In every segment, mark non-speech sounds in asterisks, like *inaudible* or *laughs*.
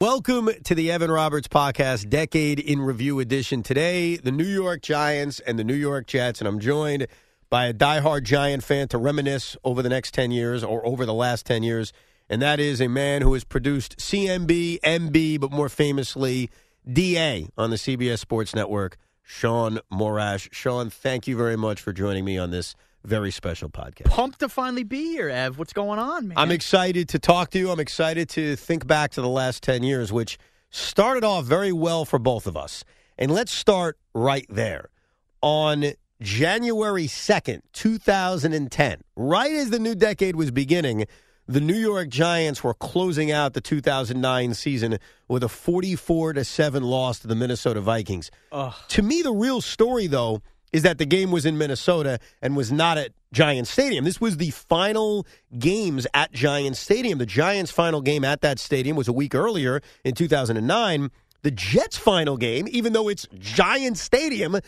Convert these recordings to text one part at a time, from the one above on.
Welcome to the Evan Roberts Podcast, Decade in Review Edition. Today, the New York Giants and the New York Jets, and I'm joined by a diehard Giant fan to reminisce over the next 10 years or over the last 10 years, and that is a man who has produced CMB, MB, but more famously, DA on the CBS Sports Network, Shaun Morash. Shaun, thank you very much for joining me on this very special podcast. Pumped to finally be here, Ev. What's going on, man? I'm excited to talk to you. I'm excited to think back to the last 10 years, which started off very well for both of us. And let's start right there. On January 2nd, 2010, right as the new decade was beginning, the New York Giants were closing out the 2009 season with a 44 to 7 loss to the Minnesota Vikings. Ugh. To me the real story though is that the game was in Minnesota and was not at Giant Stadium. This was the final games at Giant Stadium. The Giants' final game at that stadium was a week earlier in 2009. The Jets' final game, even though it's Giant Stadium,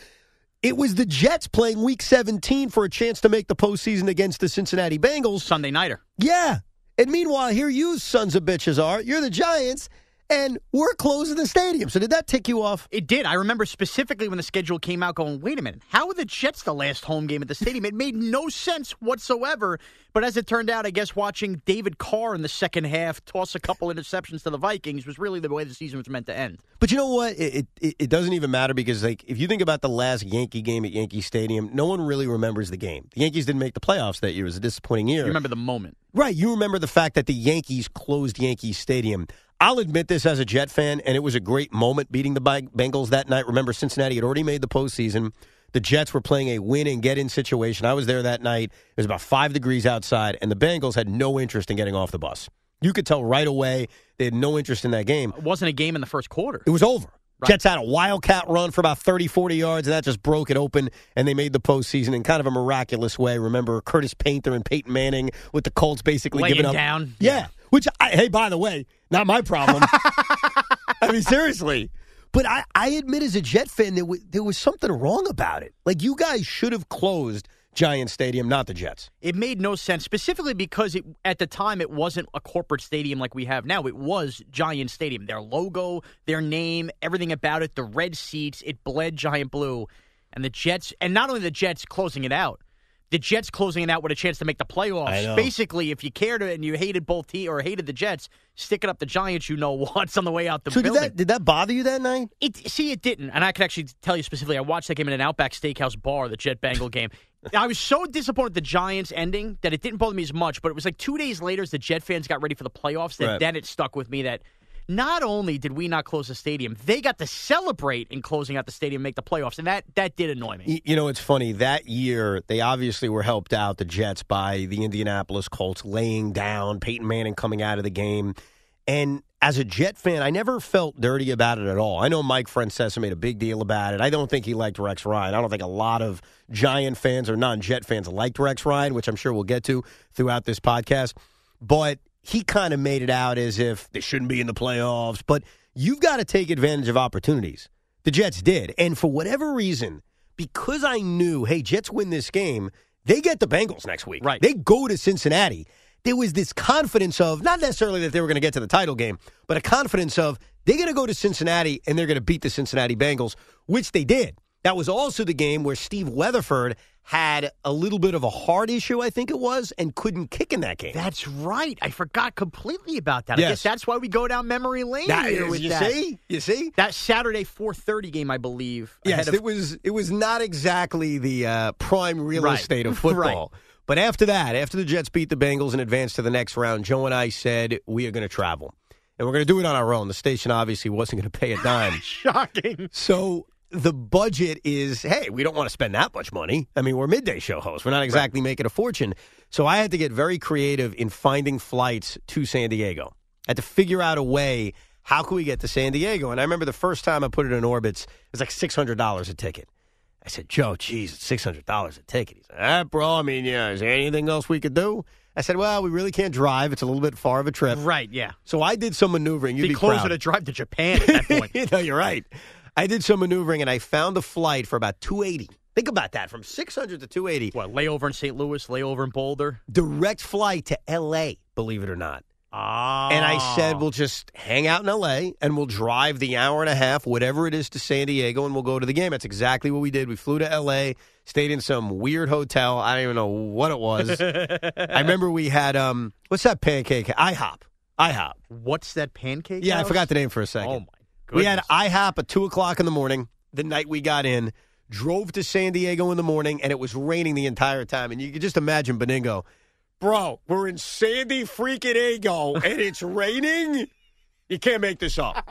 it was the Jets playing week 17 for a chance to make the postseason against the Cincinnati Bengals. Sunday nighter. Yeah. And meanwhile, here you sons of bitches are. You're the Giants, and we're closing the stadium. So did that tick you off? It did. I remember specifically when the schedule came out going, wait a minute, how are the Jets the last home game at the stadium? It made no sense whatsoever. But as it turned out, I guess watching David Carr in the second half toss a couple interceptions to the Vikings was really the way the season was meant to end. But you know what? It, it it doesn't even matter because like if you think about the last Yankee game at Yankee Stadium, no one really remembers the game. The Yankees didn't make the playoffs that year. It was a disappointing year. You remember the moment. Right. You remember the fact that the Yankees closed Yankee Stadium. I'll admit this as a Jet fan, and it was a great moment beating the Bengals that night. Remember, Cincinnati had already made the postseason. The Jets were playing a win and get in situation. I was there that night. It was about five degrees outside, and the Bengals had no interest in getting off the bus. You could tell right away they had no interest in that game. It wasn't a game in the first quarter. It was over. Right. Jets had a wildcat run for about 30, 40 yards, and that just broke it open, and they made the postseason in kind of a miraculous way. Remember Curtis Painter and Peyton Manning with the Colts basically Laying giving up. down. Yeah. Which, I, hey, by the way, not my problem. *laughs* I mean, seriously. But I, I admit as a Jet fan, there, w- there was something wrong about it. Like, you guys should have closed Giant Stadium, not the Jets. It made no sense, specifically because it, at the time it wasn't a corporate stadium like we have now. It was Giant Stadium. Their logo, their name, everything about it, the red seats, it bled Giant Blue. And the Jets, and not only the Jets closing it out, the Jets closing it out with a chance to make the playoffs. Basically, if you cared and you hated both teams or hated the Jets, sticking up the Giants, you know *laughs* what's on the way out the So, did that, did that bother you that night? It see it didn't, and I can actually tell you specifically. I watched that game in an Outback Steakhouse bar, the Jet Bengal game. *laughs* I was so disappointed the Giants ending that it didn't bother me as much. But it was like two days later, as the Jet fans got ready for the playoffs, that Right. then it stuck with me that not only did we not close the stadium, they got to celebrate in closing out the stadium, make the playoffs, and that that did annoy me. You know, it's funny. That year, they obviously were helped out, the Jets, by the Indianapolis Colts laying down, Peyton Manning coming out of the game. And as a Jet fan, I never felt dirty about it at all. I know Mike Francesa made a big deal about it. I don't think he liked Rex Ryan. I don't think a lot of Giant fans or non Jet fans liked Rex Ryan, which I'm sure we'll get to throughout this podcast. But he kind of made it out as if they shouldn't be in the playoffs. But you've got to take advantage of opportunities. The Jets did. And for whatever reason, because I knew, hey, Jets win this game, they get the Bengals next week. Right. They go to Cincinnati. There was this confidence of, not necessarily that they were going to get to the title game, but a confidence of they're going to go to Cincinnati and they're going to beat the Cincinnati Bengals, which they did. That was also the game where Steve Weatherford had a little bit of a heart issue, I think it was, and couldn't kick in that game. That's right. I forgot completely about that. I Yes. guess that's why we go down memory lane That here is- with you that. see? You see? That Saturday 4:30 game, I believe. Yes, of it was it was not exactly the uh, prime real Right. estate of *laughs* football. But after that, after the Jets beat the Bengals and advanced to the next round, Joe and I said we are going to travel. And we're going to do it on our own. The station obviously wasn't going to pay a dime. *laughs* Shocking. so the budget is hey, we don't want to spend that much money. I mean, we're midday show hosts. We're not exactly making a fortune. So I had to get very creative in finding flights to San Diego. I had to figure out a way how can we get to San Diego? And I remember the first time I put it in Orbitz, it was like $600 a ticket. I said, Joe, geez, it's $600 a ticket. He said, ah, bro, I mean, yeah, is there anything else we could do? I said, well, we really can't drive. It's a little bit far of a trip. Right, yeah. So I did some maneuvering. You'd Be be, closer proud. to drive to Japan at that point. *laughs* no, you're right. I did some maneuvering and I found a flight for about 280. Think about that, from 600 to 280. what, layover in St. Louis, layover in Boulder? Direct flight to L.A., believe it or not. Ah. And I said, we'll just hang out in LA and we'll drive the hour and a half, whatever it is, to San Diego and we'll go to the game. That's exactly what we did. We flew to LA, stayed in some weird hotel. I don't even know what it was. *laughs* I remember we had, um, what's that pancake? IHOP. IHOP. What's that pancake? Yeah, I forgot the name for a second. Oh my goodness. we had IHOP at 2 o'clock in the morning the night we got in, drove to San Diego in the morning, and it was raining the entire time. And you could just imagine Benigno. Bro, we're in Sandy freaking Ego and it's raining? You can't make this up.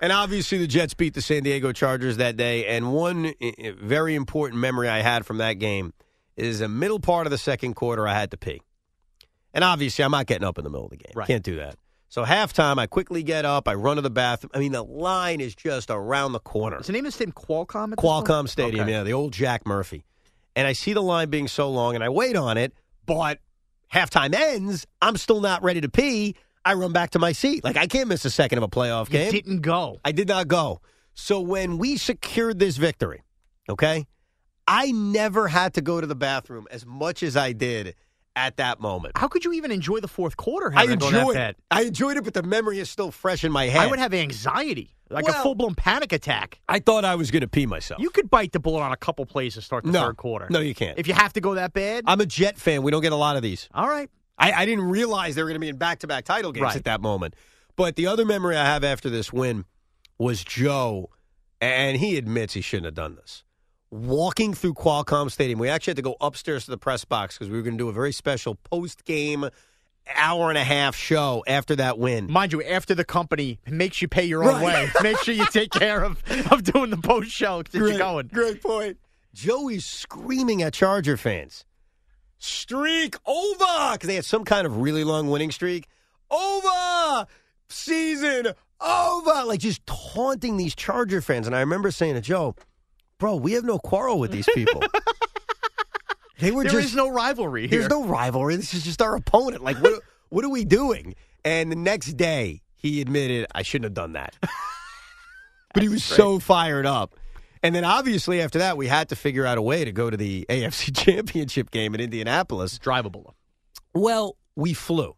and obviously, the Jets beat the San Diego Chargers that day. And one very important memory I had from that game is the middle part of the second quarter, I had to pee. And obviously, I'm not getting up in the middle of the game. Right. Can't do that. So halftime, I quickly get up. I run to the bathroom. I mean, the line is just around the corner. Is the name of the stadium Qualcomm? At this point? Qualcomm Stadium, Okay. yeah, the old Jack Murphy. And I see the line being so long, and I wait on it, but halftime ends. I'm still not ready to pee. I run back to my seat. Like, I can't miss a second of a playoff You game. didn't go. I did not go. So when we secured this victory, okay, I never had to go to the bathroom as much as I did at that moment. How could you even enjoy the fourth quarter? I enjoyed it. I enjoyed it, but the memory is still fresh in my head. I would have anxiety, like a full blown panic attack. I thought I was going to pee myself. You could bite the bullet on a couple plays to start the no, third quarter. No, you can't. If you have to go that bad, I'm a Jet fan. We don't get a lot of these. all right. I, I didn't realize they were going to be in back to back title games Right. at that moment. But the other memory I have after this win was Joe, and he admits he shouldn't have done this. Walking through Qualcomm Stadium, we actually had to go upstairs to the press box because we were going to do a very special post game hour and a half show after that win. Mind you, after the company makes you pay your own Right. way, make sure you take care of, of doing the post show that you're going. Great point. Joey's screaming at Charger fans. Streak over! Because they had some kind of really long winning streak. Over! Season over! Like just taunting these Charger fans. And I remember saying to Joe, bro, we have no quarrel with these people. *laughs* they were There just. is no rivalry here. There's no rivalry. This is just our opponent. Like, what, *laughs* what are we doing? And the next day, he admitted, I shouldn't have done that. *laughs* but he was so fired up. And then obviously after that, we had to figure out a way to go to the AFC Championship game in Indianapolis. drivable. Well, we flew.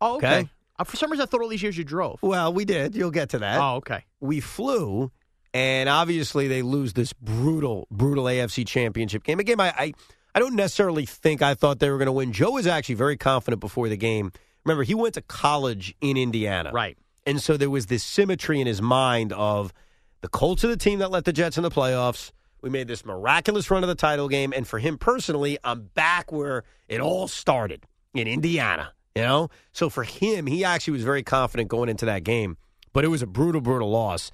Oh, okay. Okay. Uh, for some reason, I thought all these years you drove. Well, we did. You'll get to that. Oh, okay. We flew, and obviously they lose this brutal, brutal AFC Championship game. A game I, I, I don't necessarily think I thought they were going to win. Joe was actually very confident before the game. Remember, he went to college in Indiana. Right. And so there was this symmetry in his mind of the Colts are the team that let the Jets in the playoffs. We made this miraculous run of the title game. And for him personally, I'm back where it all started in Indiana. You know? So for him, he actually was very confident going into that game. But it was a brutal, brutal loss.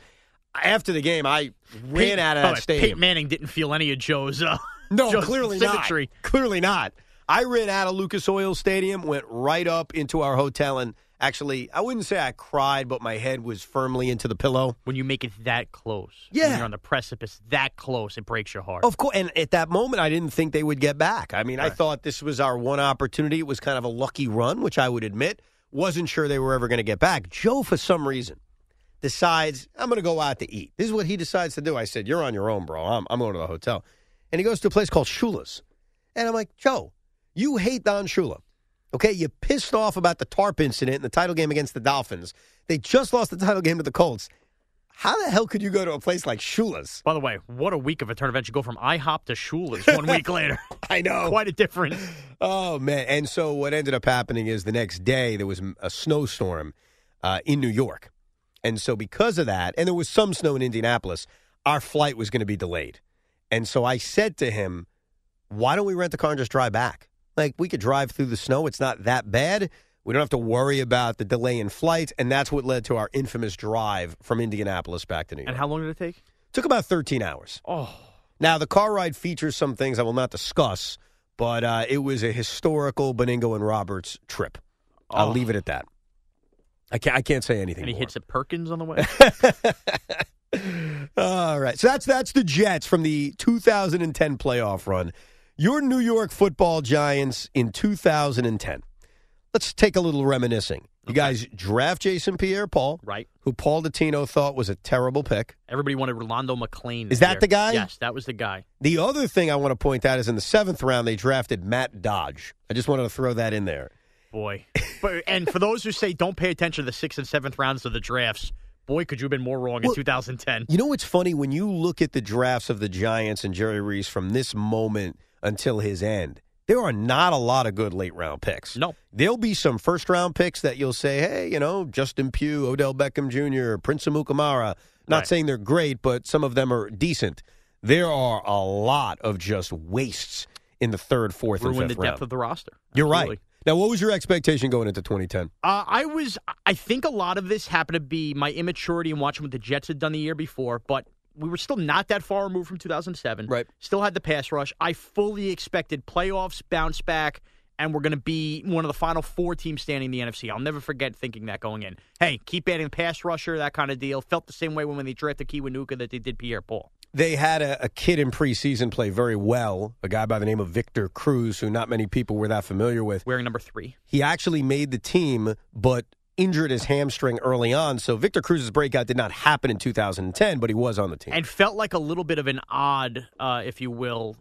After the game, I ran out of that way, stadium. Peyton Manning didn't feel any of Joe's. Uh, *laughs* No, Joe's clearly symmetry. not. Clearly not. I ran out of Lucas Oil Stadium, went right up into our hotel, and actually, I wouldn't say I cried, but my head was firmly into the pillow. When you make it that close, Yeah. when you're on the precipice that close, it breaks your heart. Of course, and at that moment, I didn't think they would get back. I mean, I thought this was our one opportunity. It was kind of a lucky run, which I would admit. Wasn't sure they were ever going to get back. Joe, for some reason, decides I'm going to go out to eat. This is what he decides to do. I said, "You're on your own, bro. I'm, I'm going to the hotel," and he goes to a place called Shula's, and I'm like, "Joe, you hate Don Shula." Okay, you pissed off about the tarp incident in the title game against the Dolphins. They just lost the title game to the Colts. How the hell could you go to a place like Shula's? By the way, what a week of a turn events. You go from IHOP to Shula's one week *laughs* later. I know. Quite a difference. Oh man! And so what ended up happening is the next day there was a snowstorm uh, in New York, and so because of that, and there was some snow in Indianapolis, our flight was going to be delayed. And so I said to him, "Why don't we rent the car and just drive back? Like we could drive through the snow. It's not that bad. We don't have to worry about the delay in flight." And that's what led to our infamous drive from Indianapolis back to New York. And how long did it take? Took about 13 hours. Oh, Now, the car ride features some things I will not discuss, but uh, it was a historical Benigno and Roberts trip. I'll Oh. leave it at that. I can't, I can't say anything and he more. hits at Perkins on the way. *laughs* All right. So that's that's the Jets from the 2010 playoff run. Your New York football Giants in 2010. Let's take a little reminiscing. You guys draft Jason Pierre Paul, right. who Paul Dottino thought was a terrible pick. Everybody wanted Rolando McClain. Is that the guy? Yes, that was the guy. The other thing I want to point out is in the seventh round, they drafted Matt Dodge. I just wanted to throw that in there. Boy. But and for those who say don't pay attention to the sixth and seventh rounds of the drafts, boy, could you have been more wrong Well, in 2010. You know what's funny when you look at the drafts of the Giants and Jerry Reese from this moment until his end. There are not a lot of good late round picks. No. There'll be some first round picks that you'll say, hey, you know, Justin Pugh, Odell Beckham Jr., Prince Amukamara. Not Right. saying they're great, but some of them are decent. There are a lot of just wastes in the third, fourth, and Ruined the fifth depth round. of the roster. You're right. Now, what was your expectation going into 2010? Uh, I was. I think a lot of this happened to be my immaturity in watching what the Jets had done the year before, but we were still not that far removed from 2007. Right. Still had the pass rush. I fully expected playoffs, bounce back, and we're going to be one of the final four teams standing in the NFC. I'll never forget thinking that going in. Hey, keep adding pass rusher, that kind of deal. Felt the same way when they drafted Kiwanuka that they did Pierre Paul. They had a, a kid in preseason play very well, a guy by the name of Victor Cruz, who not many people were that familiar with. Wearing number three. He actually made the team, but injured his hamstring early on. So Victor Cruz's breakout did not happen in 2010, but he was on the team. and felt like a little bit of an odd, uh, if you will,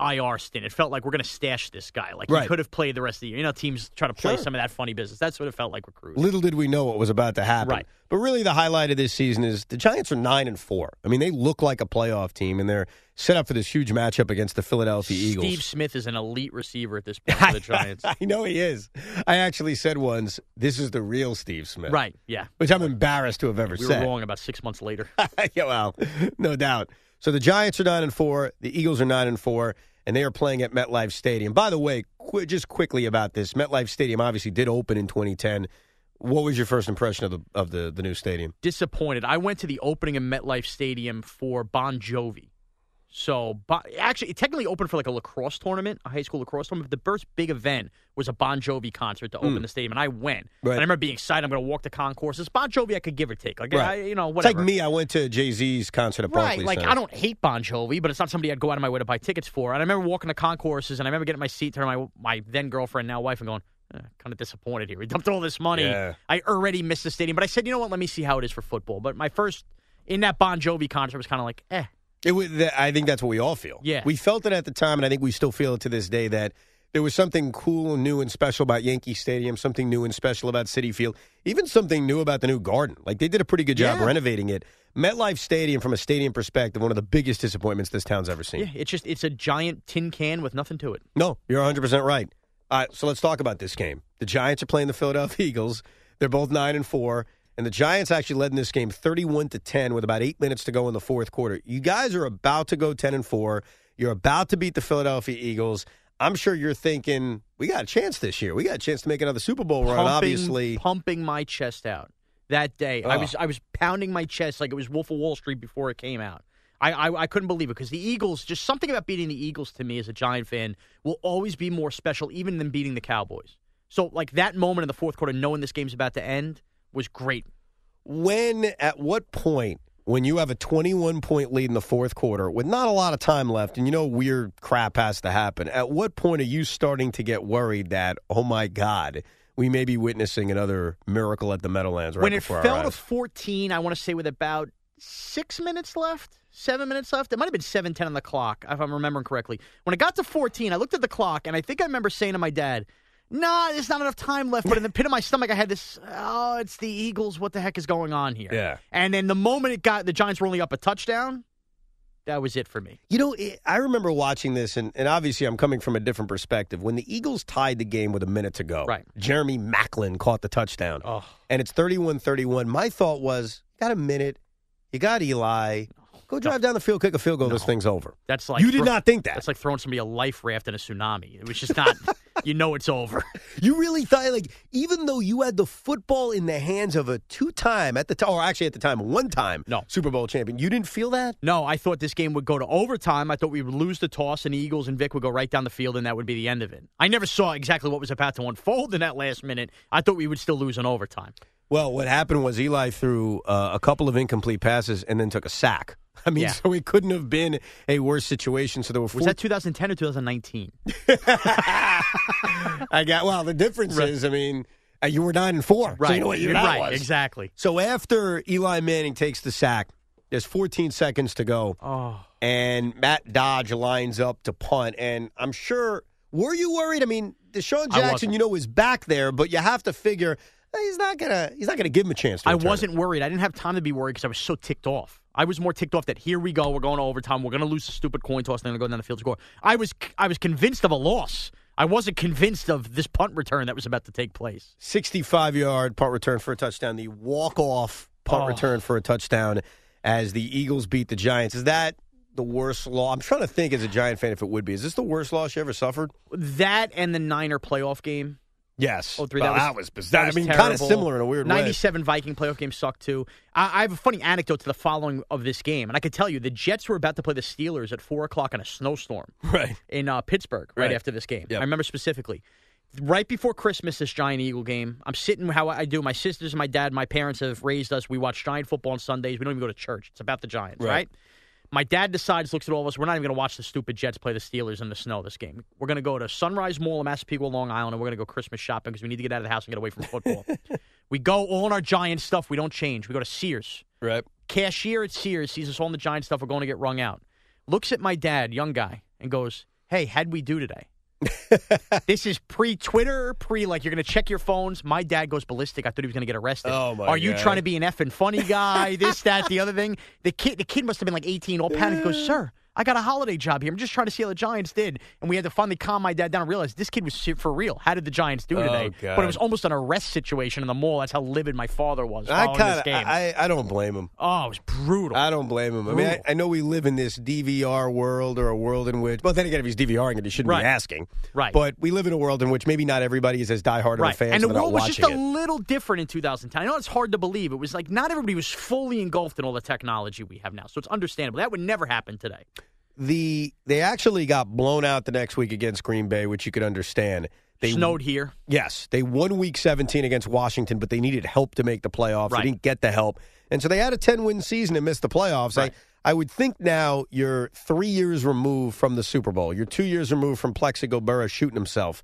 IR stint. It felt like we're going to stash this guy. Like Right. he could have played the rest of the year. You know, teams try to play Sure. some of that funny business. That's what it felt like with Cruz. Little did we know what was about to happen. Right. But really, the highlight of this season is the Giants are nine and four. I mean, they look like a playoff team, and they're set up for this huge matchup against the Philadelphia Eagles. Steve Smith is an elite receiver at this *laughs* point for the Giants. I know he is. I actually said once, "This is the real Steve Smith," right? Yeah. Which I'm embarrassed to have ever We said. were wrong about six months later. *laughs* yeah, well, no doubt. So the Giants are nine and four. The Eagles are nine and four, and they are playing at MetLife Stadium. By the way, qu- just quickly about this, MetLife Stadium obviously did open in 2010. What was your first impression of the of the, the new stadium? Disappointed. I went to the opening of MetLife Stadium for Bon Jovi. So, Bon- actually, it technically opened for like a lacrosse tournament, a high school lacrosse tournament. But the first big event was a Bon Jovi concert to open the stadium, and I went. Right. And I remember being excited. I'm going to walk the concourses. Bon Jovi, I could give or take. Like, Right. I, you know, It's whatever. like me. I went to Jay Z's concert at Right, like Center. I don't hate Bon Jovi, but it's not somebody I'd go out of my way to buy tickets for. And I remember walking the concourses, and I remember getting my seat to my my then girlfriend, now wife, and going, eh, kind of disappointed here. We dumped all this money. Yeah. I already missed the stadium, but I said, you know what? Let me see how it is for football. But my first in that Bon Jovi concert was kind of like, eh. It I think that's what we all feel. Yeah. we felt it at the time, and I think we still feel it to this day that there was something cool and new and special about Yankee Stadium, something new and special about Citi Field, even something new about the new Garden. Like they did a pretty good job Yeah. renovating it. MetLife Stadium, from a stadium perspective, one of the biggest disappointments this town's ever seen. Yeah, it's just it's a giant tin can with nothing to it. No, you're 100 percent right. All right, so let's talk about this game. The Giants are playing the Philadelphia *laughs* Eagles. They're both nine and four, and the Giants actually led in this game 31 to 10 with about eight minutes to go in the fourth quarter. You guys are about to go 10 and four. You're about to beat the Philadelphia Eagles. I'm sure you're thinking we got a chance this year. We got a chance to make another Super Bowl run. pumping, Obviously, pumping my chest out that day. I Oh. was I was pounding my chest like it was Wolf of Wall Street before it came out. I, I, I couldn't believe it because the Eagles, just something about beating the Eagles to me as a Giant fan will always be more special even than beating the Cowboys. So like that moment in the fourth quarter, knowing this game's about to end, was great. when at what point when you have a 21 point lead in the fourth quarter with not a lot of time left and you know weird crap has to happen at what point are you starting to get worried that oh my god we may be witnessing another miracle at the Meadowlands right when it fell to 14, I want to say with about six minutes left, seven minutes left. It might have been seven ten on the clock, if I'm remembering correctly. When it got to 14, I looked at the clock, and I think I remember saying to my dad, "Nah, there's not enough time left." But in the pit of my stomach, I had this, "Oh, it's the Eagles. What the heck is going on here?" Yeah. And then the moment it got, the Giants were only up a touchdown. That was it for me. You know, it, I remember watching this, and, and obviously I'm coming from a different perspective. When the Eagles tied the game with a minute to go, Right. Jeremy Maclin caught the touchdown, Oh, and it's 31 31. My thought was, got a minute, you got Eli, go drive down the field, kick a field goal, this thing's over. that's like you did thro- not think that. That's like throwing somebody a life raft in a tsunami. It was just not. *laughs* you know, it's over. *laughs* You really thought, like, even though you had the football in the hands of a two-time at the time, or actually at the time, one-time No. Super Bowl champion, you didn't feel that? No, I thought this game would go to overtime. I thought we would lose the toss, and the Eagles and Vic would go right down the field, and that would be the end of it. I never saw exactly what was about to unfold in that last minute. I thought we would still lose in overtime. Well, what happened was Eli threw uh, a couple of incomplete passes and then took a sack. *laughs* I mean, Yeah. so it couldn't have been a worse situation. So there were four. Was that 2010 or 2019? *laughs* *laughs* I got. Well, the difference is, I mean, uh, you were nine and four. So you know what right. was. Exactly. So after Eli Manning takes the sack, there's 14 seconds to go. Oh, and Matt Dodge lines up to punt. And I'm sure, were you worried? I mean, DeSean Jackson, you know, is back there, but you have to figure eh, he's not gonna he's not gonna give him a chance. To I wasn't worried. I didn't have time to be worried because I was so ticked off. I was more ticked off that here we go, we're going to overtime, we're going to lose the stupid coin toss, and then going to go down the field to score. I was I was convinced of a loss. I wasn't convinced of this punt return that was about to take place. 65 yard punt return for a touchdown. The walk off punt Oh. return for a touchdown as the Eagles beat the Giants. Is that the worst loss? I'm trying to think as a Giant fan if it would be. Is this the worst loss you ever suffered? That and the Niner playoff game. Yes. Oh, three. Well, that was, bizarre. that was I mean, kind of similar in a weird way. 97 Viking playoff game sucked too. I, I have a funny anecdote to the following of this game, and I could tell you the Jets were about to play the Steelers at four o'clock in a snowstorm *laughs* Right. in uh, Pittsburgh right, Right. after this game. Yep. I remember specifically. Right before Christmas, this Giant Eagle game, I'm sitting how I do. My sisters, and my dad, my parents have raised us. We watch Giant football on Sundays. We don't even go to church. It's about the Giants, Right. right? My dad decides, looks at all of us. We're not even going to watch the stupid Jets play the Steelers in the snow this game. We're going to go to Sunrise Mall in Massapequa, Long Island, and we're going to go Christmas shopping because we need to get out of the house and get away from football. *laughs* we go all in our Giant stuff. We don't change. We go to Sears. Right. Cashier at Sears sees us all in the Giant stuff. We're going to get wrung out. Looks at my dad, young guy, and goes, "Hey, how'd we do today?" *laughs* this is pre Twitter, pre like you're going to check your phones. My dad goes ballistic. I thought he was going to get arrested. Oh, my Are you God. trying to be an effing funny guy? this, that, the other thing. The kid, the kid must have been like 18, all panicked. Goes, "Sir, I got a holiday job here. I'm just trying to see how the Giants did." And we had to finally calm my dad down and realize this kid was shit for real. How did the Giants do Oh, today? God. But it was almost an arrest situation in the mall. That's how livid my father was. I kind this of game. I, I don't blame him. oh, it was brutal. I don't blame him. I mean, I, I know we live in this DVR world or a world in which, well, then again, if he's DVRing it, he shouldn't Right. be asking. Right. But we live in a world in which maybe not everybody is as diehard of a fan. and the world was just a it. little different in 2010. I know it's hard to believe. It was like not everybody was fully engulfed in all the technology we have now. So it's understandable. That would never happen today. The they actually got blown out the next week against Green Bay, which you could understand. They Snowed here. Yes, they won Week 17 against Washington, but they needed help to make the playoffs. Right. They didn't get the help, and so they had a 10 win season and missed the playoffs. Right. I I would think now you're three years removed from the Super Bowl. You're two years removed from Plaxico Burress shooting himself.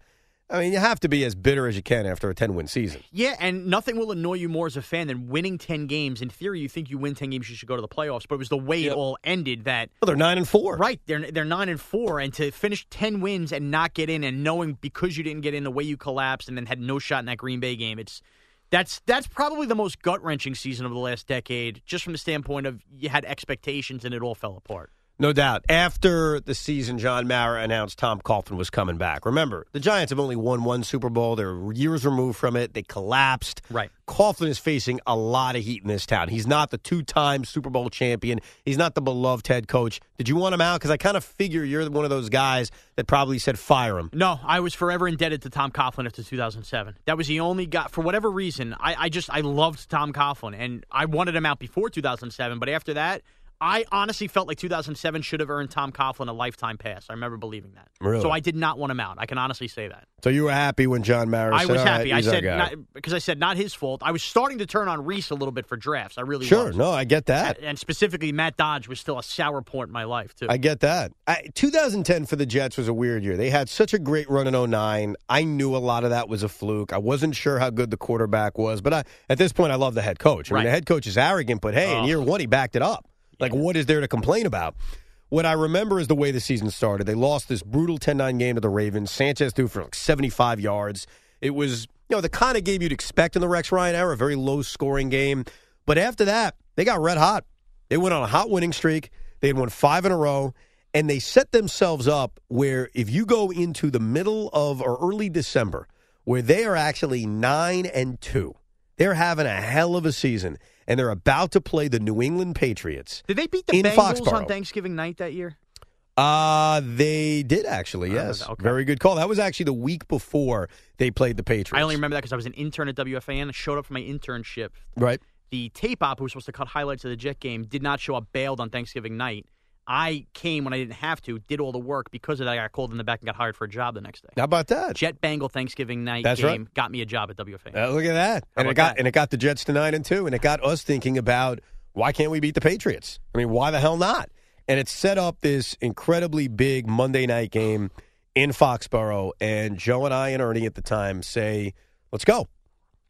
I mean, you have to be as bitter as you can after a 10 win season. Yeah, and nothing will annoy you more as a fan than winning 10 games. In theory, you think you win 10 games, you should go to the playoffs. But it was the way Yep. it all ended that Well, they're nine and four. Right, they're they're nine and four, and to finish ten wins and not get in, and knowing because you didn't get in the way you collapsed, and then had no shot in that Green Bay game, it's that's that's probably the most gut wrenching season of the last decade, just from the standpoint of you had expectations and it all fell apart. No doubt. After the season, John Mara announced Tom Coughlin was coming back. Remember, the Giants have only won one Super Bowl. They're years removed from it. They collapsed. Right. Coughlin is facing a lot of heat in this town. He's not the two-time Super Bowl champion. He's not the beloved head coach. Did you want him out? Because I kind of figure you're one of those guys that probably said fire him. No, I was forever indebted to Tom Coughlin after 2007. That was the only guy, for whatever reason, I, I just, I loved Tom Coughlin, and I wanted him out before 2007, but after that, I honestly felt like 2007 should have earned Tom Coughlin a lifetime pass. I remember believing that. Really? So I did not want him out. I can honestly say that. So you were happy when John Mara I was "All right, happy. I said not, because I said not his fault. I was starting to turn on Reese a little bit for drafts. I really Sure. was. No, I get that. And specifically, Matt Dodge was still a sour point in my life too. I get that. I, 2010 for the Jets was a weird year. They had such a great run in 09. I knew a lot of that was a fluke. I wasn't sure how good the quarterback was, but I, at this point, I love the head coach. I mean, the head coach is arrogant, but hey, in uh-huh. year one, he backed it up. Like, what is there to complain about? What I remember is the way the season started. They lost this brutal 10 9 game to the Ravens. Sanchez threw for like 75 yards. It was, you know, the kind of game you'd expect in the Rex Ryan era, a very low scoring game. But after that, they got red hot. They went on a hot winning streak. They had won five in a row, and they set themselves up where if you go into the middle of or early December, where they are actually nine and two, they're having a hell of a season, and they're about to play the New England Patriots. Did they beat the in Bengals Foxborough. on Thanksgiving night that year? Uh, they did actually, Uh, yes. okay. Very good call. That was actually the week before they played the Patriots. I only remember that because I was an intern at WFAN. I showed up for my internship. Right. The tape op who was supposed to cut highlights of the Jet game did not show up. Bailed on Thanksgiving night. I came when I didn't have to. Did all the work because of that. I got called in the back and got hired for a job the next day. How about that? Jet Bengal Thanksgiving night That's game right. got me a job at WFAN. Uh, look at that. How And it got that? and it got the Jets to nine and two, and it got us thinking about why can't we beat the Patriots? I mean, why the hell not? And it set up this incredibly big Monday night game in Foxborough. And Joe and I and Ernie at the time say, "Let's go."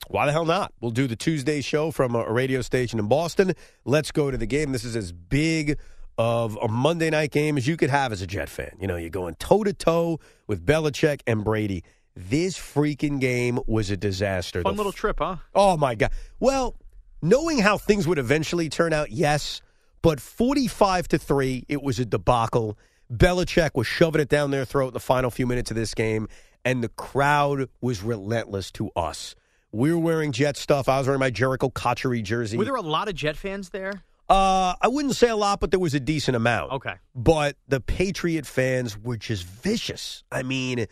Why the hell not? We'll do the Tuesday show from a a radio station in Boston. Let's go to the game. This is as big of a Monday night game as you could have as a Jet fan. You know, you're going toe to toe with Belichick and Brady. This freaking game was a disaster. Fun The little trip, huh? Oh my god. Well, knowing how things would eventually turn out, yes, but 45 to 3, it was a debacle. Belichick was shoving it down their throat in the final few minutes of this game, and the crowd was relentless to us. We were wearing Jet stuff. I was wearing my Jerricho Cotchery jersey. Were there a lot of Jet fans there? Uh, I wouldn't say a lot, but there was a decent amount. Okay. But the Patriot fans were just vicious. I mean,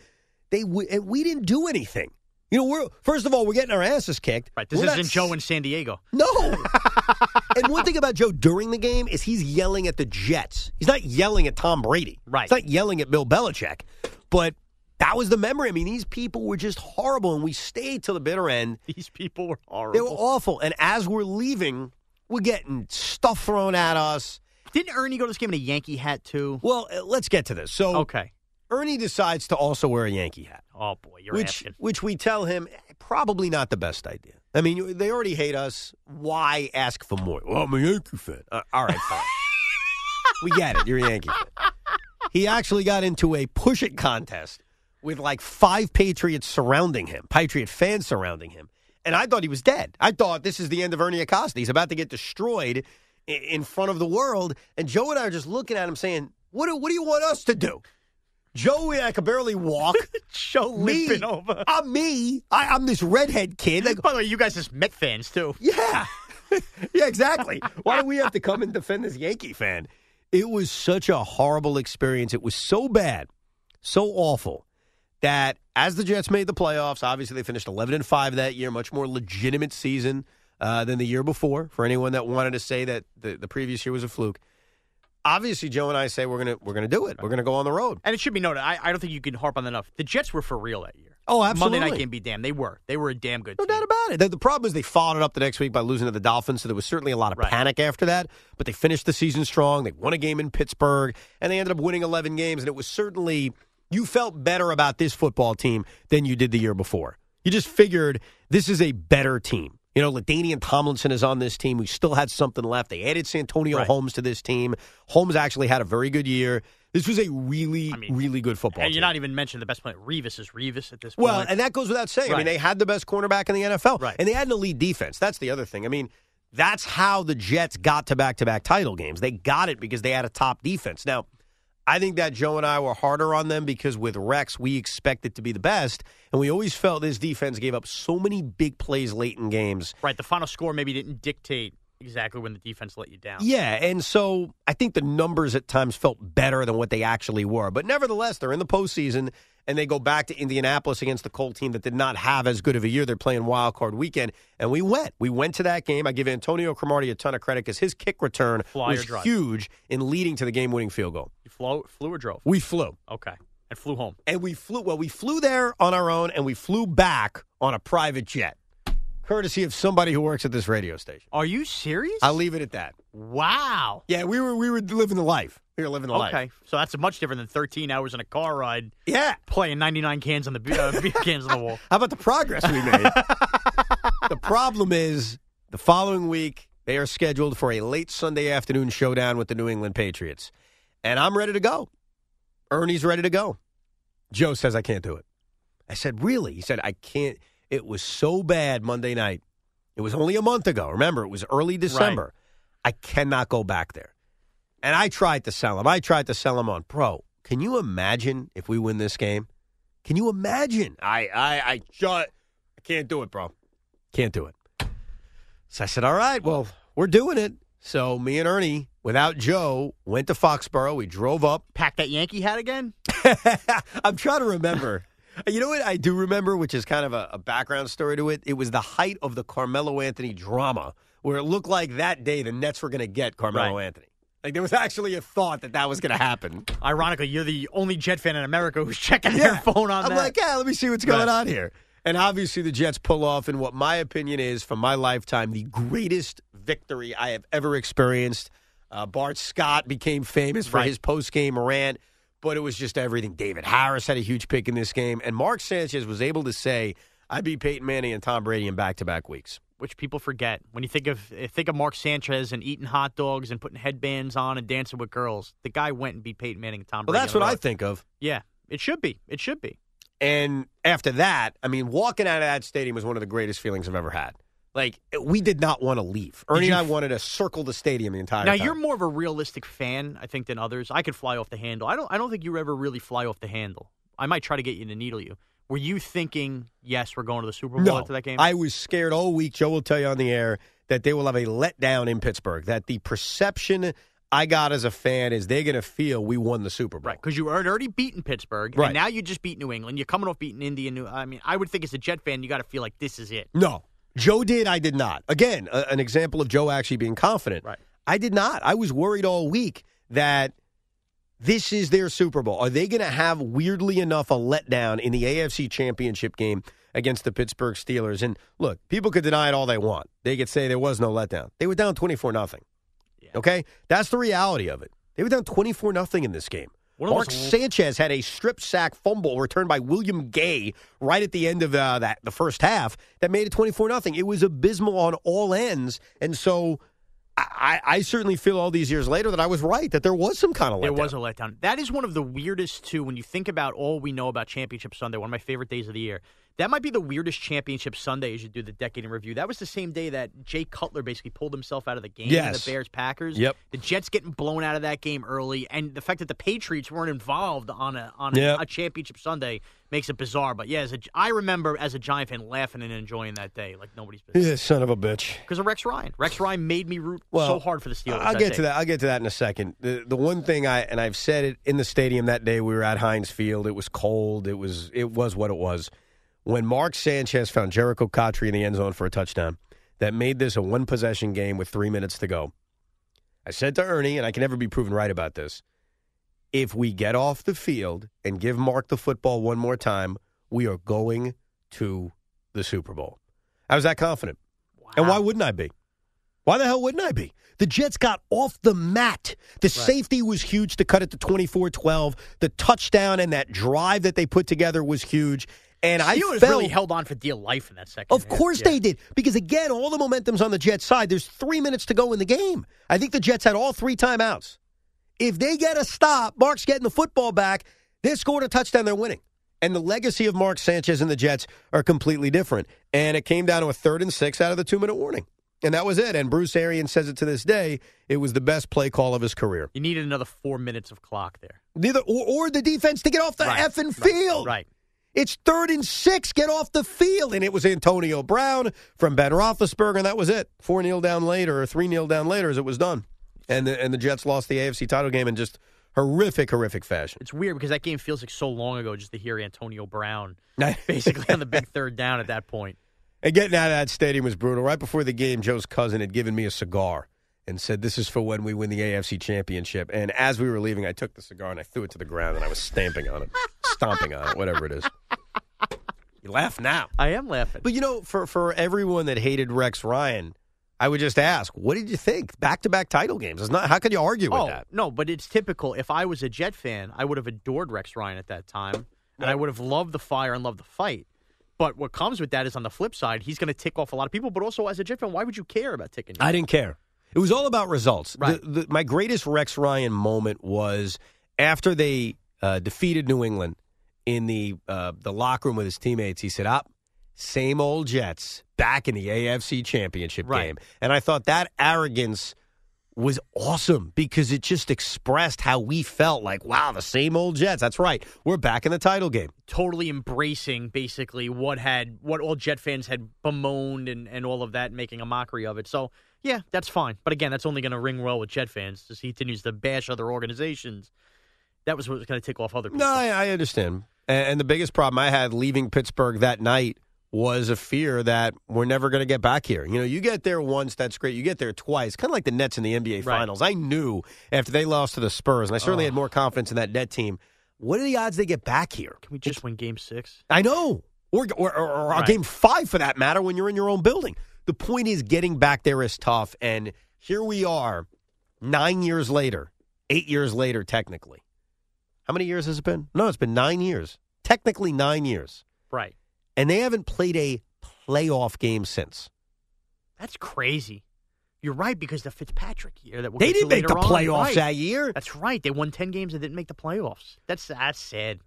they w- and we didn't do anything. You know, we're first of all, we're getting our asses kicked. Right. This We're not isn't Joe in San Diego. no. *laughs* and one thing about Joe during the game is he's yelling at the Jets. He's not yelling at Tom Brady. Right. He's not yelling at Bill Belichick. But that was the memory. I mean, these people were just horrible, and we stayed till the bitter end. These people were horrible. They were awful. And as we're leaving, we're getting stuff thrown at us. Didn't Ernie go to this game in a Yankee hat too? Well, uh, let's get to this. So Okay. Ernie decides to also wear a Yankee hat. Oh boy, you're which asking. which we tell him eh, probably not the best idea. I mean, they already hate us. Why ask for more? Well, I'm a Yankee fan. Uh, all right, fine. *laughs* we get it. You're a Yankee fan. He actually got into a push it contest with like five Patriots surrounding him, Patriot fans surrounding him. And I thought he was dead. I thought this is the end of Ernie Acosta. He's about to get destroyed in front of the world. And Joe and I are just looking at him saying, What do, what do you want us to do? Joe, I could barely walk. *laughs* Joe me, limping over. I'm me. I, I'm this redhead kid. Like, By the way, you guys as Met fans too. *laughs* yeah, *laughs* yeah, exactly. Why do we have to come and defend this Yankee fan? It was such a horrible experience. It was so bad, so awful that as the Jets made the playoffs, obviously they finished 11 and five that year, much more legitimate season uh, than the year before. For anyone that wanted to say that the, the previous year was a fluke, obviously Joe and I say we're gonna we're gonna do it. We're gonna go on the road. And it should be noted, I, I don't think you can harp on that enough. The Jets were for real that year. Oh, absolutely. Monday night game be damned. They were. They were a damn good No team. doubt about it. The, the problem is they followed it up the next week by losing to the Dolphins, so there was certainly a lot of Right. panic after that. But they finished the season strong. They won a game in Pittsburgh, and they ended up winning 11 games. And it was certainly you felt better about this football team than you did the year before. You just figured this is a better team. You know, Ladainian Tomlinson is on this team. We still had something left. They added Santonio Right. Holmes to this team. Holmes actually had a very good year. This was a really, I mean, really good football team. And team. you're not even mentioning the best player. Revis is Revis at this point. Well, and that goes without saying. I mean, they had the best cornerback in the NFL, Right. and they had an elite defense. That's the other thing. I mean, that's how the Jets got to back-to-back title games. They got it because they had a top defense. Now, I think that Joe and I were harder on them because with Rex, we expected to be the best, and we always felt this defense gave up so many big plays late in games. right, the final score maybe didn't dictate exactly when the defense let you down. Yeah, and so I think the numbers at times felt better than what they actually were. But nevertheless, they're in the postseason, and they go back to Indianapolis against the Colt team that did not have as good of a year. They're playing wild card weekend, and we went. We went to that game. I give Antonio Cromartie a ton of credit because his kick return Fly was huge in leading to the game-winning field goal. You flew, flew or drove? We flew, Okay. And flew home. and we flew. Well, we flew there on our own, and we flew back on a private jet, courtesy of somebody who works at this radio station. Are you serious? I'll leave it at that. wow. Yeah, we were we were living the life. We were living the life. Okay. So that's much different than 13 hours in a car ride Yeah. playing 99 cans on the uh, *laughs* beer cans on the wall. How about the progress we made? *laughs* the problem is the following week they are scheduled for a late Sunday afternoon showdown with the New England Patriots. And I'm ready to go. Ernie's ready to go. Joe says I can't do it. I said, "Really?" He said, "I can't. It was so bad Monday night. It was only a month ago. Remember, it was early December. I cannot go back there." And I tried to sell him. I tried to sell him on, "Bro, can you imagine if we win this game? Can you imagine? I I I just I can't do it, bro. Can't do it." So I said, "All right, well, we're doing it." So me and Ernie, without Joe, went to Foxborough. We drove up. Pack that Yankee hat again? *laughs* I'm trying to remember. You know what I do remember, which is kind of a, a background story to it? It was the height of the Carmelo Anthony drama, where it looked like that day the Nets were going to get Carmelo Right. Anthony. Like there was actually a thought that that was going to happen. Ironically, you're the only Jet fan in America who's checking their phone on I'm that. like, yeah, let me see what's going Right. on here. And obviously, the Jets pull off in what my opinion is, from my lifetime, the greatest victory I have ever experienced. Uh, Bart Scott became famous for Right. his post game rant, but it was just everything. David Harris had a huge pick in this game, and Mark Sanchez was able to say, I beat Peyton Manning and Tom Brady in back to back weeks. Which people forget when you think of think of Mark Sanchez and eating hot dogs and putting headbands on and dancing with girls. The guy went and beat Peyton Manning and Tom Well, Brady. that's what I think of. Yeah, it should be. It should be. And after that, I mean, walking out of that stadium was one of the greatest feelings I've ever had. Like we did not want to leave. Ernie and I wanted to circle the stadium the entire Now time. Now you're more of a realistic fan, I think, than others. I could fly off the handle. I don't. I don't think you ever really fly off the handle. I might try to get you to needle you. Were you thinking, yes, we're going to the Super Bowl no, after that game? I was scared all week. Joe will tell you on the air that they will have a letdown in Pittsburgh. That the perception I got as a fan is they're going to feel we won the Super Bowl. Right, because you had already beaten Pittsburgh, Right. and now you just beat New England. You're coming off beating India. New, I mean, I would think as a Jet fan, you got to feel like this is it. No, Joe did. I did not. Again, a, an example of Joe actually being confident. Right. I did not. I was worried all week that this is their Super Bowl. Are they going to have weirdly enough a letdown in the AFC Championship game against the Pittsburgh Steelers? And look, people could deny it all they want. They could say there was no letdown. They were down twenty four nothing. Yeah. Okay, that's the reality of it. They were down twenty four nothing in this game. Mark those- Sanchez had a strip sack fumble returned by William Gay right at the end of uh, that the first half that made it twenty four nothing. It was abysmal on all ends, and so I, I certainly feel all these years later that I was right that there was some kind of letdown. There was a letdown. That is one of the weirdest too. When you think about all we know about Championship Sunday, one of my favorite days of the year. That might be the weirdest Championship Sunday as you do the decade in review. That was the same day that Jay Cutler basically pulled himself out of the game. in Yes. the Bears Packers. Yep. The Jets getting blown out of that game early, and the fact that the Patriots weren't involved on a on Yep. a, a Championship Sunday makes it bizarre. But yeah, as a, I remember as a Giant fan laughing and enjoying that day like nobody's business. Yeah, son of a bitch. Because of Rex Ryan. Rex Ryan made me root Well, so hard for the Steelers. I'll get day. to that. I'll get to that in a second. The the one thing I and I've said it in the stadium that day. We were at Heinz Field. It was cold. It was it was what it was. When Mark Sanchez found Jerricho Cotchery in the end zone for a touchdown, that made this a one possession game with three minutes to go. I said to Ernie, and I can never be proven right about this. If we get off the field and give Mark the football one more time, we are going to the Super Bowl. I was that confident. And why wouldn't I be? Why the hell wouldn't I be? The Jets got off the mat. The safety was huge to cut it to 24 12. The touchdown and that drive that they put together was huge. And I Steelers felt, really held on for dear life in that second. of half. course Yeah. they did. Because again, all the momentum's on the Jets side. There's three minutes to go in the game. I think the Jets had all three timeouts. If they get a stop, Mark's getting the football back, they scored a touchdown, they're winning. And the legacy of Mark Sanchez and the Jets are completely different. And it came down to a third and six out of the two minute warning. And that was it. And Bruce Arians says it to this day. It was the best play call of his career. You needed another four minutes of clock there. Neither or, or the defense to get off the Right, effing right, field. Right. It's third and six. Get off the field. And it was Antonio Brown from Ben Roethlisberger, and that was it. Four nil down later, or three nil down later, as it was done. And the, and the Jets lost the AFC title game in just horrific, horrific fashion. It's weird because that game feels like so long ago just to hear Antonio Brown *laughs* basically on the big *laughs* third down at that point. And getting out of that stadium was brutal. Right before the game, Joe's cousin had given me a cigar and said, This is for when we win the AFC championship. And as we were leaving, I took the cigar and I threw it to the ground and I was stamping on it, stomping on it, whatever it is. You laugh now. I am laughing. But you know, for, for everyone that hated Rex Ryan, I would just ask, what did you think? Back to back title games. It's not how could you argue with oh, that? no, but it's typical. If I was a Jet fan, I would have adored Rex Ryan at that time, and I would have loved the fire and loved the fight. But what comes with that is on the flip side, he's going to tick off a lot of people. But also, as a Jet fan, why would you care about ticking? I didn't care. It was all about results. Right. The, the, my greatest Rex Ryan moment was after they uh, defeated New England in the uh, the locker room with his teammates. He said, "Up, same old Jets back in the AFC Championship Right. game." And I thought that arrogance was awesome because it just expressed how we felt. Like, wow, the same old Jets. That's right. We're back in the title game. totally embracing basically what had what all Jet fans had bemoaned and, and all of that, making a mockery of it. So yeah, that's fine. But again, that's only going to ring well with Jet fans as he continues to bash other organizations. That was what was going to tick off other people. No, I, I understand. And, and the biggest problem I had leaving Pittsburgh that night was a fear that we're never going to get back here. You know, you get there once, that's great. You get there twice, kind of like the Nets in the NBA Right. Finals. I knew after they lost to the Spurs, and I certainly had more confidence in that net team. What are the odds they get back here? Can we just win Game Six? I know. Or, or, or, or Right. game five for that matter when you're in your own building. The point is getting back there is tough. And here we are, nine years later, eight years later, technically. How many years has it been? No, it's been nine years. Technically nine years. Right. And they haven't played a playoff game since. That's crazy. You're right because the Fitzpatrick year that we'll They didn't make the on, playoffs right. that year. That's right. They won ten games and didn't make the playoffs. That's that's sad.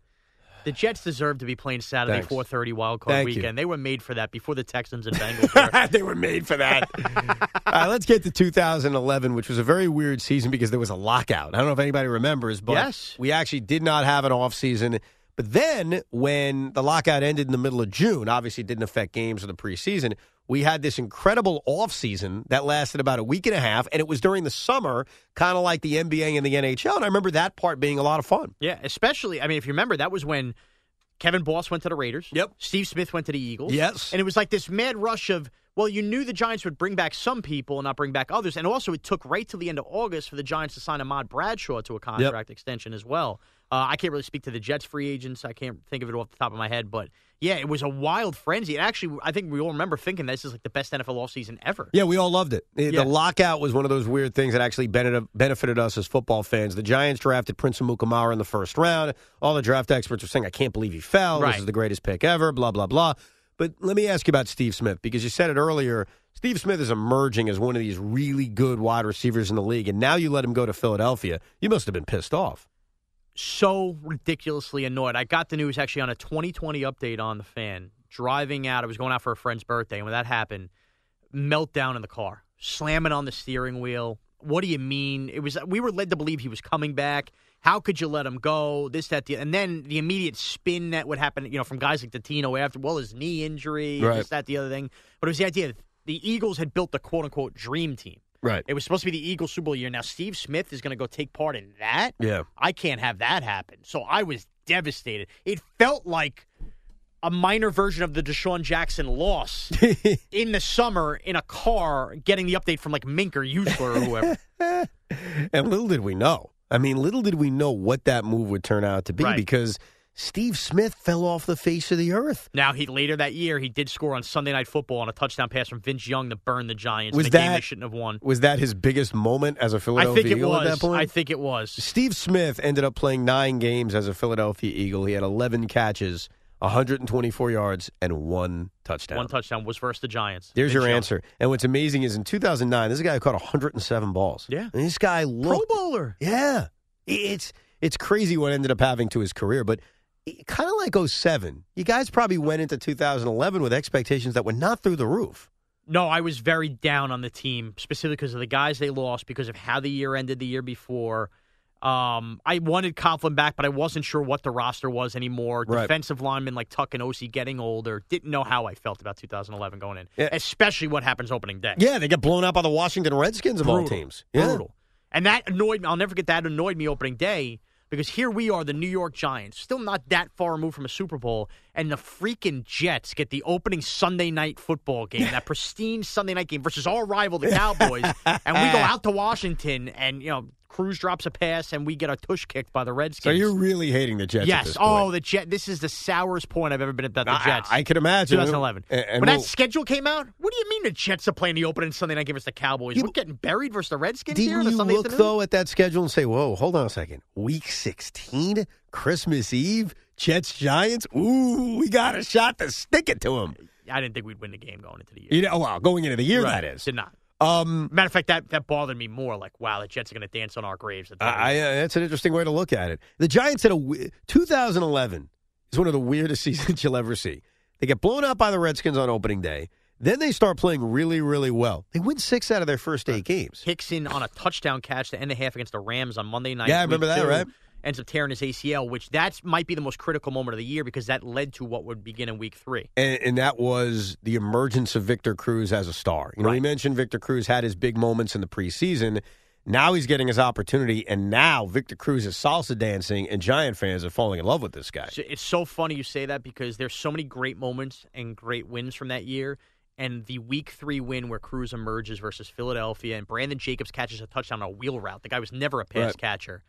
The Jets deserve to be playing Saturday 4:30 wild card Thank you. weekend. They were made for that before the Texans and Bengals. *laughs* were. they were made for that. *laughs* All right, let's get to 2011, which was a very weird season because there was a lockout. I don't know if anybody remembers, but Yes. we actually did not have an off season. But then when the lockout ended in the middle of June, obviously it didn't affect games or the preseason. We had this incredible off season that lasted about a week and a half, and it was during the summer, kind of like the NBA and the NHL. And I remember that part being a lot of fun. yeah, especially I mean, if you remember, that was when Kevin Boss went to the Raiders. Yep. Steve Smith went to the Eagles. Yes. And it was like this mad rush of, well, you knew the Giants would bring back some people and not bring back others. And also, it took right to the end of August for the Giants to sign Ahmad Bradshaw to a contract extension as well. Uh, I can't really speak to the Jets free agents. I can't think of it off the top of my head. But yeah, it was a wild frenzy. And actually, I think we all remember thinking this is like the best NFL offseason ever. Yeah, we all loved it. The Yeah. lockout was one of those weird things that actually benefited, benefited us as football fans. The Giants drafted Prince Amukamara in the first round. All the draft experts were saying, I can't believe he fell. Right. This is the greatest pick ever, blah, blah, blah. But let me ask you about Steve Smith because you said it earlier. Steve Smith is emerging as one of these really good wide receivers in the league, and now you let him go to Philadelphia. You must have been pissed off. So ridiculously annoyed. I got the news actually on a 2020 update on the fan. Driving out, I was going out for a friend's birthday, and when that happened, meltdown in the car, slamming on the steering wheel. What do you mean? It was we were led to believe he was coming back. How could you let him go? This, that, the, and then the immediate spin that would happen, you know, from guys like Dottino after, well, his knee injury, Right. this, that, the other thing. But it was the idea that the Eagles had built the quote unquote dream team. Right. It was supposed to be the Eagles Super Bowl year. Now Steve Smith is going to go take part in that. Yeah. I can't have that happen. So I was devastated. It felt like a minor version of the DeSean Jackson loss *laughs* in the summer in a car getting the update from like Mink or Usler or whoever. *laughs* And little did we know. I mean, little did we know what that move would turn out to be Right. because Steve Smith fell off the face of the earth. now he later that year he did score on Sunday Night Football on a touchdown pass from Vince Young to burn the Giants. Was in a game they shouldn't have won. Was that his biggest moment as a Philadelphia I think it Eagle was. at that point? I think it was. Steve Smith ended up playing nine games as a Philadelphia Eagle. He had 11 catches, 124 yards, and one touchdown. One touchdown was versus the Giants. There's Vince your Young. answer. And what's amazing is in 2009, this a guy who caught 107 balls. Yeah. And this guy Pro. Bowler. Yeah. It's it's crazy what ended up having to his career, but kind of like 07. You guys probably went into 2011 with expectations that were not through the roof. No, I was very down on the team, specifically because of the guys they lost, because of how the year ended the year before. Um, I wanted Coughlin back, but I wasn't sure what the roster was anymore. Right. Defensive linemen like Tuck and Osi getting older. Didn't know how I felt about 2011 going in, Yeah. especially what happens opening day. Yeah, they get blown out by the Washington Redskins of all teams. Yeah. Brutal. And that annoyed me. I'll never forget that annoyed me opening day because here we are, the New York Giants, still not that far removed from a Super Bowl, and the freaking Jets get the opening Sunday night football game, that *laughs* pristine Sunday night game versus our rival, the Cowboys, and we go *laughs* out to Washington, and you know, Cruz drops a pass, and we get a tush kicked by the Redskins. So you're really hating the Jets yes. Oh, the Jet. This is the sourest point I've ever been about the I- Jets. I, can imagine. 2011. And- and when we'll- that schedule came out, what do you mean the Jets are playing the opening Sunday night versus the Cowboys? Yeah, We're getting buried versus the Redskins here on Didn't a you Sunday look afternoon? though at that schedule and say, "Whoa, hold on a second. Week 16, Christmas Eve, Jets Giants. Ooh, we got a shot to stick it to them." I didn't think we'd win the game going into the year. You know, well, going into the year Right. that is. Did not. Um, Matter of fact, that, that bothered me more. Like, wow, the Jets are going to dance on our graves. At I, I, uh, that's an interesting way to look at it. The Giants had a w- 2011 is one of the weirdest *laughs* seasons you'll ever see. They get blown out by the Redskins on opening day. Then they start playing really, really well. They win six out of their first eight games. Hixon on a touchdown catch to end the half against the Rams on Monday night. Yeah, I remember that, two, right? Ends up tearing his ACL, which that might be the most critical moment of the year because that led to what would begin in week three. and, and that was the emergence of Victor Cruz as a star. You know, we mentioned Victor Cruz had his big moments in the preseason. Now he's getting his opportunity, and now Victor Cruz is salsa dancing, and Giant fans are falling in love with this guy. It's so funny you say that because there's so many great moments and great wins from that year. And the week three win where Cruz emerges versus Philadelphia and Brandon Jacobs catches a touchdown on a wheel route. The guy was never a pass Right. catcher.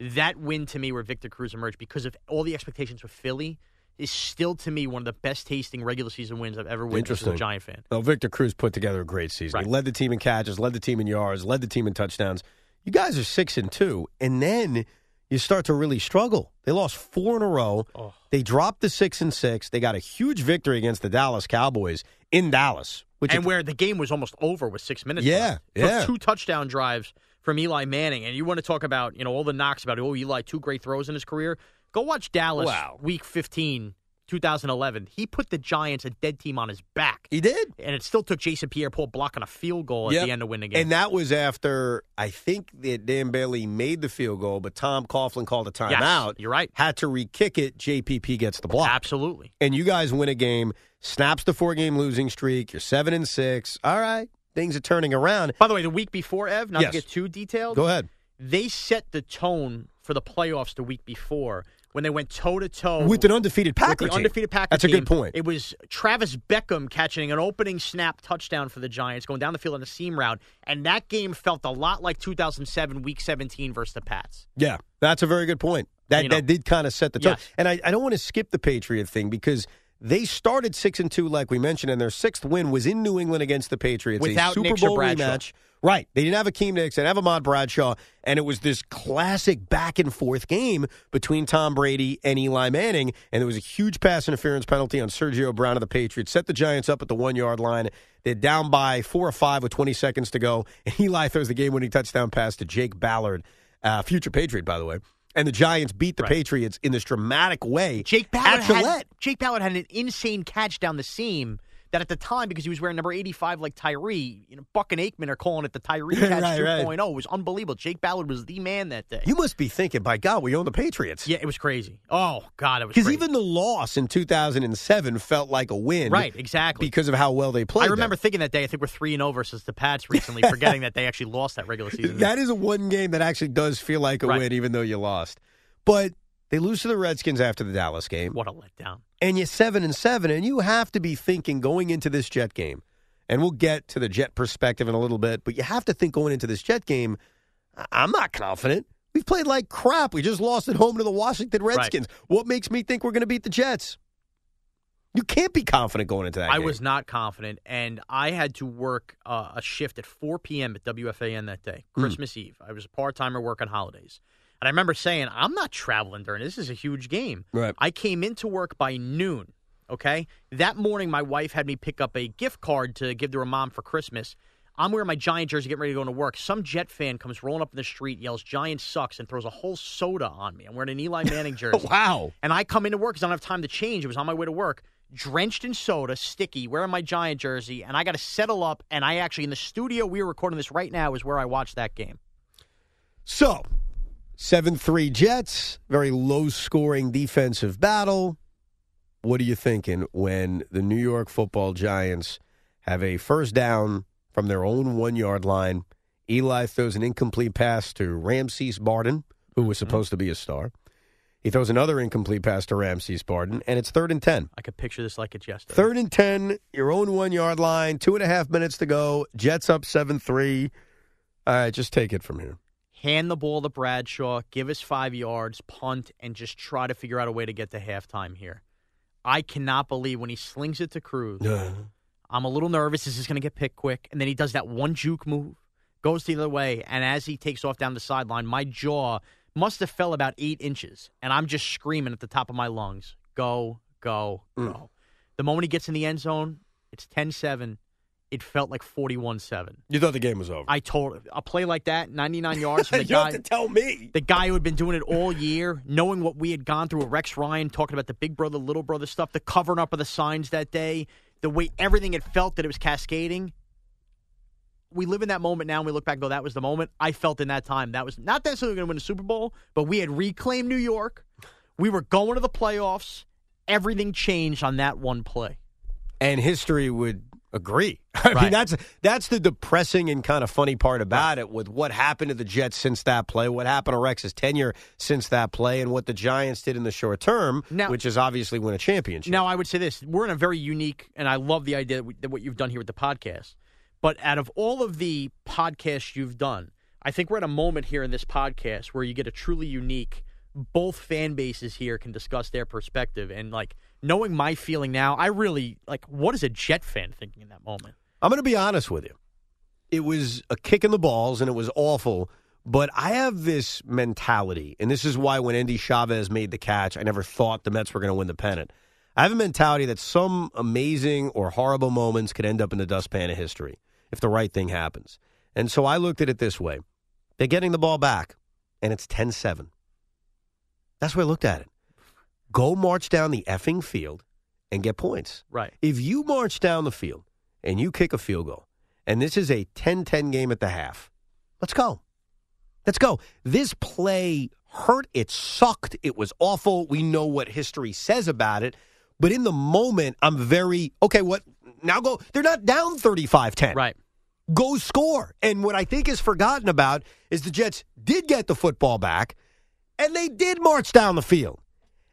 That win to me where Victor Cruz emerged because of all the expectations with Philly is still to me one of the best tasting regular season wins I've ever witnessed as a Giant fan. Well, Victor Cruz put together a great season. Right. He led the team in catches, led the team in yards, led the team in touchdowns. You guys are six and two, and then you start to really struggle. They lost four in a row. Oh. They dropped the six and six. They got a huge victory against the Dallas Cowboys in Dallas, which and where the game was almost over with six minutes Yeah, left. Yeah. two touchdown drives from Eli Manning. And you want to talk about, you know, all the knocks about, oh, Eli, two great throws in his career. Go watch Dallas Wow. week 15, 2011. He put the Giants, a dead team, on his back. He did. And it still took Jason Pierre Paul blocking a field goal Yep. at the end to win the game. And that was after I think that Dan Bailey made the field goal, but Tom Coughlin called a Yes, timeout. you're right. Had to re-kick it. JPP gets the block. Absolutely. and you guys win a game, snaps the four game losing streak. You're seven and six. All right, things are turning around. By the way, the week before, Ev, not Yes. to get too detailed, Go ahead they set the tone for the playoffs the week before when they went toe to toe with an undefeated Packer with the undefeated Packer That's a good point. It was Travis Beckum catching an opening snap touchdown for the Giants, going down the field on a seam route, and that game felt a lot like 2007 Week 17 versus the Pats. yeah, that's a very good point. That You know. that did kind of set the tone. Yes. And I, I don't want to skip the Patriot thing because. They started six and two, like we mentioned, and their sixth win was in New England against the Patriots. Without a Super Nick Bowl rematch. Right. They didn't have Hakeem Nicks, they didn't have Ahmad Bradshaw, and it was this classic back and forth game between Tom Brady and Eli Manning, and there was a huge pass interference penalty on Sergio Brown of the Patriots. Set the Giants up at the one yard line. They're down by four or five with 20 seconds to go, and Eli throws the game winning touchdown pass to Jake Ballard, uh, future Patriot, by the way. And the Giants beat the Right. Patriots in this dramatic way. Jake Ballard, at had, Jake Ballard had an insane catch down the seam that at the time, because he was wearing number 85 like Tyree, you know, Buck and Aikman are calling it the *laughs* Tyree catch Right, right. 2.0. It was unbelievable. Jake Ballard was the man that day. You must be thinking, by God, we own the Patriots. yeah, it was crazy. Oh, God, it was Because even the loss in 2007 felt like a win. Right, exactly. Because of how well they played. I remember them. thinking that day, I think we're 3 and 0 versus the Pats recently, *laughs* forgetting that they actually lost that regular season. That is a one game that actually does feel like a Right. win, even though you lost. But they lose to the Redskins after the Dallas game, what a letdown. and you're seven and seven, and you have to be thinking going into this Jet game, and we'll get to the Jet perspective in a little bit. But you have to think going into this Jet game, I'm not confident. We've played like crap. We just lost at home to the Washington Redskins. What makes me think we're going to beat the Jets? You can't be confident going into that. I game. was not confident, and I had to work uh, a shift at 4 p.m. at WFAN that day, Hmm. Christmas Eve. I was a part timer working holidays. And I remember saying, I'm not traveling during this. is a huge game. Right. I came into work by noon. Okay. That morning, my wife had me pick up a gift card to give to her mom for Christmas. I'm wearing my Giant jersey, getting ready to go into work. Some Jet fan comes rolling up in the street, yells "Giant sucks," and throws a whole soda on me. I'm wearing an Eli Manning *laughs* jersey. Wow. And I come into work because I don't have time to change. It was on my way to work, drenched in soda, sticky, wearing my Giant jersey, and I got to settle up. And I actually, in the studio we are recording this right now, is where I watched that game. So, 7 3 Jets, very low scoring defensive battle. What are you thinking when the New York football Giants have a first down from their own one yard line? Eli throws an incomplete pass to Ramses Barden, who was mm-hmm. supposed to be a star. He throws another incomplete pass to Ramses Barden, and it's third and 10. I could picture this like it's yesterday. Third and 10, your own one yard line, two and a half minutes to go. Jets up 7 3. All right, just take it from here. Hand the ball to Bradshaw, give us five yards, punt, and just try to figure out a way to get to halftime here. I cannot believe when he slings it to Cruz. I'm a little nervous. This is going to get picked quick. And then he does that one juke move, goes the other way. And as he takes off down the sideline, my jaw must have fell about eight inches. And I'm just screaming at the top of my lungs go, go, mm. go. The moment he gets in the end zone, it's 10 7. It felt like 41 7. You thought the game was over. I told a play like that, 99 yards from *laughs* you the don't guy. have to tell me. The guy who had been doing it all year, knowing what we had gone through with Rex Ryan, talking about the big brother, little brother stuff, the covering up of the signs that day, the way everything had felt that it was cascading. We live in that moment now and we look back and go, that was the moment. I felt in that time. That was not necessarily going to win the Super Bowl, but we had reclaimed New York. We were going to the playoffs. Everything changed on that one play. and history would agree. *laughs* I mean, that's that's the depressing and kind of funny part about it with what happened to the Jets since that play, what happened to Rex's tenure since that play, and what the Giants did in the short term, Now- which is obviously win a championship. Now, I would say this: we're in a very unique, and I love the idea that what you've done here with the podcast. But out of all of the podcasts you've done, I think we're at a moment here in this podcast where you get a truly unique. Both fan bases here can discuss their perspective, and like knowing my feeling now, I really like. What is a Jet fan thinking in that moment? I'm going to be honest with you. It was a kick in the balls, and it was awful. But I have this mentality, and this is why when Endy Chavez made the catch, I never thought the Mets were going to win the pennant. I have a mentality that some amazing or horrible moments could end up in the dustpan of history if the right thing happens. And so I looked at it this way they're getting the ball back, and it's 10 7. That's way I looked at it. Go march down the effing field and get points. Right. If you march down the field and you kick a field goal, and this is a 10 10 game at the half, let's go. Let's go. This play hurt. It sucked. It was awful. We know what history says about it. But in the moment, I'm very, okay, what? Now go. They're not down 35 10. Right. Go score. And what I think is forgotten about is the Jets did get the football back and they did march down the field.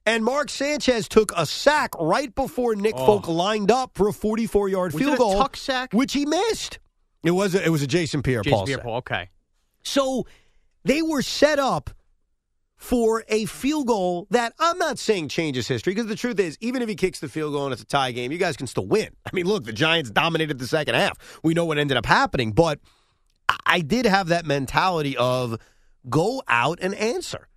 And Mark Sanchez took a sack right before Nick Oh. Folk lined up for a 44 yard field it a goal, tuck sack? which he missed. It was a, it was a Jason Pierre-Paul Jason. Pierre-Paul. Okay. So they were set up for a field goal that I'm not saying changes history because the truth is, even if he kicks the field goal and it's a tie game, you guys can still win. *laughs* I mean, look, the Giants dominated the second half. We know what ended up happening, but I did have that mentality of go out and answer.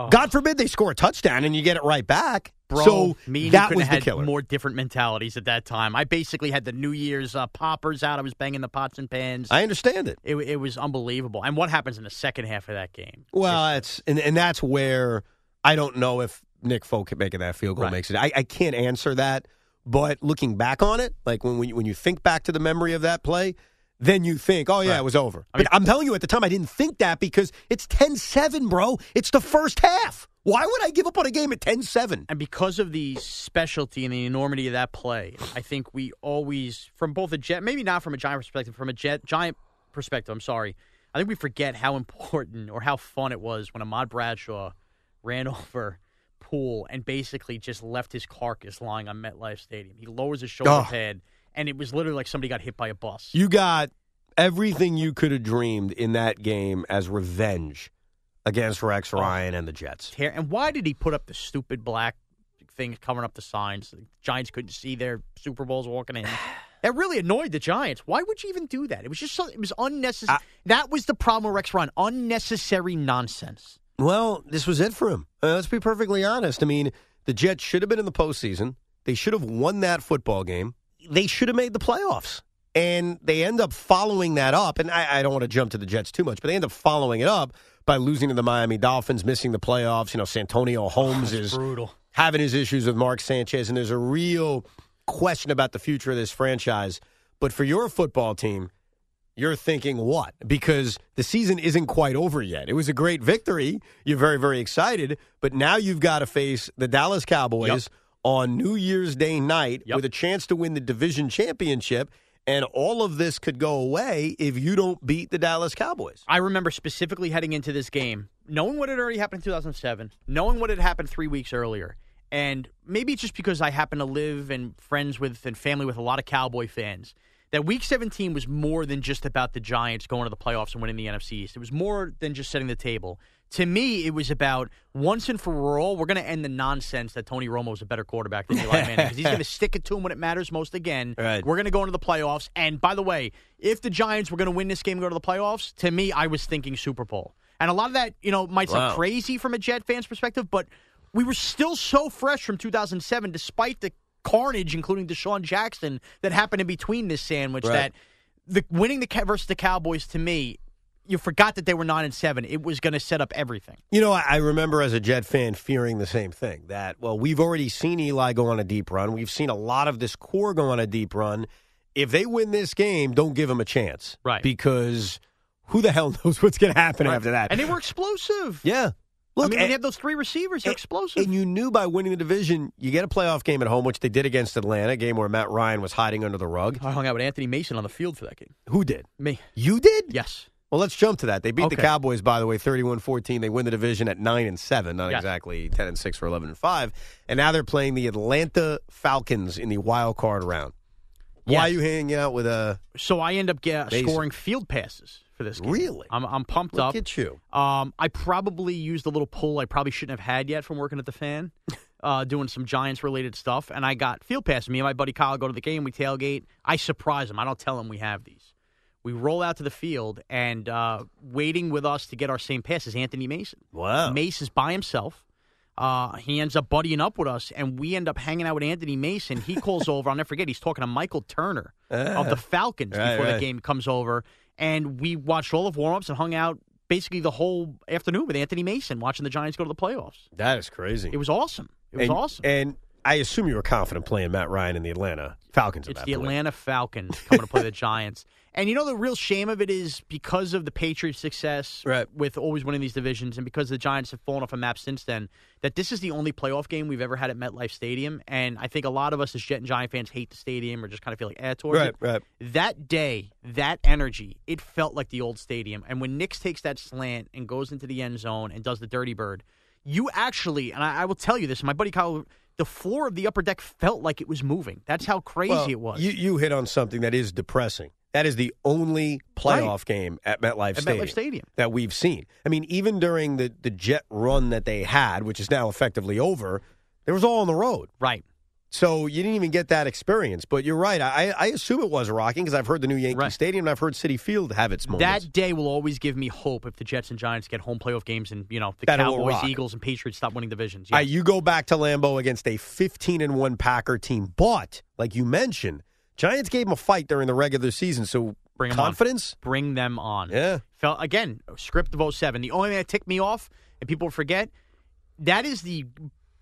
Oh. God forbid they score a touchdown and you get it right back. Bro, so me that was had killer. more different mentalities at that time. I basically had the New Year's uh, poppers out. I was banging the pots and pans. I understand it. it, it was unbelievable. And what happens in the second half of that game? Well, it's and, and that's where I don't know if Nick Folk making that field goal Right. makes it. I, I can't answer that, but looking back on it, like when when you, when you think back to the memory of that play, then you think, oh yeah, Right. it was over. I mean- but I'm telling you, at the time, I didn't think that because it's 10-7, bro. It's the first half. Why would I give up on a game at 10-7? And because of the specialty and the enormity of that play, I think we always, from both a jet, maybe not from a giant perspective, from a jet giant perspective, I'm sorry. I think we forget how important or how fun it was when Ahmad Bradshaw ran *laughs* over Pool and basically just left his carcass lying on MetLife Stadium. He lowers his shoulder Oh. pad, and it was literally like somebody got hit by a bus. You got everything you could have dreamed in that game as revenge against Rex Ryan and the Jets. And why did he put up the stupid black thing covering up the signs? The Giants couldn't see their Super Bowls walking in. *sighs* That really annoyed the Giants. Why would you even do that? It was just so, it was unnecessary. that was the problem with Rex Ryan. Unnecessary nonsense. Well, this was it for him. Uh, let's be perfectly honest. I mean, the Jets should have been in the postseason. They should have won that football game. They should have made the playoffs. And they end up following that up. And I, I don't want to jump to the Jets too much, but they end up following it up by losing to the Miami Dolphins, missing the playoffs. You know, Santonio oh, Holmes is Brutal. having his issues with Mark Sanchez, and there's a real question about the future of this franchise. But for your football team, you're thinking what? Because the season isn't quite over yet. It was a great victory. You're very, very excited. But now you've got to face the Dallas Cowboys on New Year's Day night Yep. with a chance to win the division championship. And all of this could go away if you don't beat the Dallas Cowboys. I remember specifically heading into this game, knowing what had already happened in 2007, knowing what had happened three weeks earlier. And maybe it's just because I happen to live and friends with and family with a lot of Cowboy fans. That week 17 was more than just about the Giants going to the playoffs and winning the NFC East. It was more than just setting the table. To me, it was about once and for all, we're going to end the nonsense that Tony Romo is a better quarterback than Eli *laughs* Manning because he's going to stick it to him when it matters most again. Right. We're going to go into the playoffs. And by the way, if the Giants were going to win this game and go to the playoffs, to me, I was thinking Super Bowl. And a lot of that, you know, might sound Wow. crazy from a Jet fan's perspective, but we were still so fresh from 2007, despite the carnage, including DeSean Jackson, that happened in between this sandwich. Right. That the winning the versus the Cowboys, to me, you forgot that they were nine and seven. It was going to set up everything. You know, I I remember as a Jet fan fearing the same thing that, well, we've already seen Eli go on a deep run. We've seen a lot of this core go on a deep run. If they win this game, don't give them a chance. Right. Because who the hell *laughs* knows what's going to happen after that? And they were explosive. yeah. Look, I mean, and, you have those three receivers, they're explosive. and you knew by winning the division, you get a playoff game at home, which they did against Atlanta, a game where Matt Ryan was hiding under the rug. I hung out with Anthony Mason on the field for that game. Who did? Me. You did? Yes. Well, let's jump to that. They beat the Cowboys, by the way, 31-14. They win the division at 9 and 7, not Yes. exactly 10 and 6 or 11 and 5. And now they're playing the Atlanta Falcons in the wild card round. Why are you hanging out with a So I end up get, scoring field passes for this game. Really? I'm, I'm pumped Look up. at you. Um, I probably used a little pull I probably shouldn't have had yet from working at the fan, *laughs* uh, doing some Giants related stuff, and I got field pass. Me and my buddy Kyle go to the game. We tailgate. I surprise him. I don't tell him we have these. We roll out to the field, and uh, waiting with us to get our same pass is Anthony Mason. Wow. Mace is by himself. Uh, he ends up buddying up with us, and we end up hanging out with Anthony Mason. He calls *laughs* over. I'll never forget. He's talking to Michael Turner of the Falcons Right, before right. the game comes over, and we watched all of warm-ups and hung out basically the whole afternoon with Anthony Mason, watching the Giants go to the playoffs. That is crazy. It was awesome. It was and, awesome. And I assume you were confident playing Matt Ryan in the Atlanta Falcons. It's the point. Atlanta Falcons coming to play the *laughs* Giants. And you know the real shame of it is because of the Patriots' success Right. with always winning these divisions, and because the Giants have fallen off a map since then. That this is the only playoff game we've ever had at MetLife Stadium, and I think a lot of us as Jet and Giant fans hate the stadium or just kind of feel like eh towards Right, it. right. That day, that energy, it felt like the old stadium. And when Nicks takes that slant and goes into the end zone and does the dirty bird, you actually, and I, I will tell you this, my buddy Kyle, the floor of the upper deck felt like it was moving. That's how crazy Well, it was. You, you hit on something that is depressing. That is the only playoff game at MetLife At Stadium, MetLife Stadium. that we've seen. I mean, even during the, the jet run that they had, which is now effectively over, it was all on the road. right. So you didn't even get that experience. But you're right. I, I assume it was rocking because I've heard the new Yankee Right. Stadium and I've heard Citi Field have its moments. That day will always give me hope if the Jets and Giants get home playoff games and, you know, the That Cowboys. Eagles, and Patriots stop winning divisions. Uh, Yeah. you go back to Lambeau against a 15 and 1 Packer team. But, like you mentioned, Giants gave them a fight during the regular season. So, Bring 'em on. confidence? Bring them on. Yeah. Felt again, script of 07. The only thing that ticked me off, and people forget, that is the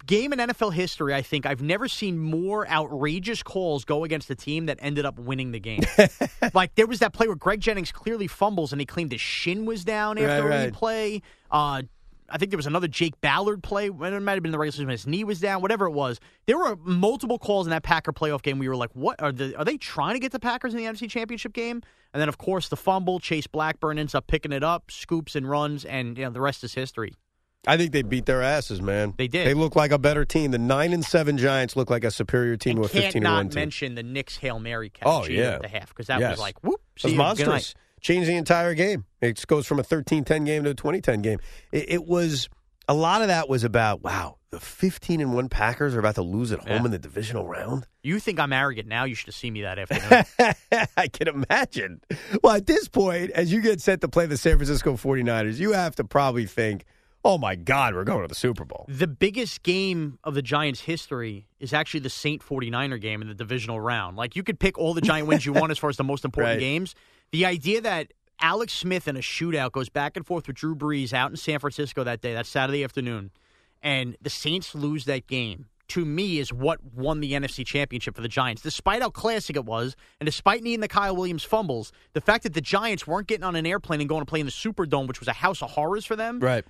game in NFL history. I think I've never seen more outrageous calls go against a team that ended up winning the game. *laughs* like there was that play where Greg Jennings clearly fumbles and he claimed his shin was down after right. replay. Uh, I think there was another Jake Ballard play. It might have been the regular season. His knee was down. Whatever it was, there were multiple calls in that Packer playoff game. We were like, "What are the? Are they trying to get the Packers in the NFC Championship game?" And then, of course, the fumble. Chase Blackburn ends up picking it up, scoops and runs, and you know the rest is history. I think they beat their asses, man. They did. They look like a better team. The 9 and 7 Giants look like a superior team and to a can't 15 and 1 not team. mention the Nicks hail mary catch. Oh, yeah. at the half because that Yes. was like whoop. See was monstrous. Changed the entire game. It goes from a 13-10 game to a 20-10 game. It, it was a lot of that was about wow, the 15 and 1 Packers are about to lose at home Yeah. in the divisional round. You think I'm arrogant now? You should have seen me that afternoon. *laughs* I can imagine. Well, at this point, as you get set to play the San Francisco 49ers, you have to probably think, "Oh my god, we're going to the Super Bowl." The biggest game of the Giants' history is actually the Saint 49er game in the divisional round. Like, you could pick all the Giant wins you *laughs* want as far as the most important Right. games. The idea that Alex Smith in a shootout goes back and forth with Drew Brees out in San Francisco that day, that Saturday afternoon, and the Saints lose that game. To me, is what won the NFC Championship for the Giants. Despite how classic it was, and despite needing the Kyle Williams fumbles, the fact that the Giants weren't getting on an airplane and going to play in the Superdome, which was a house of horrors for them, Right.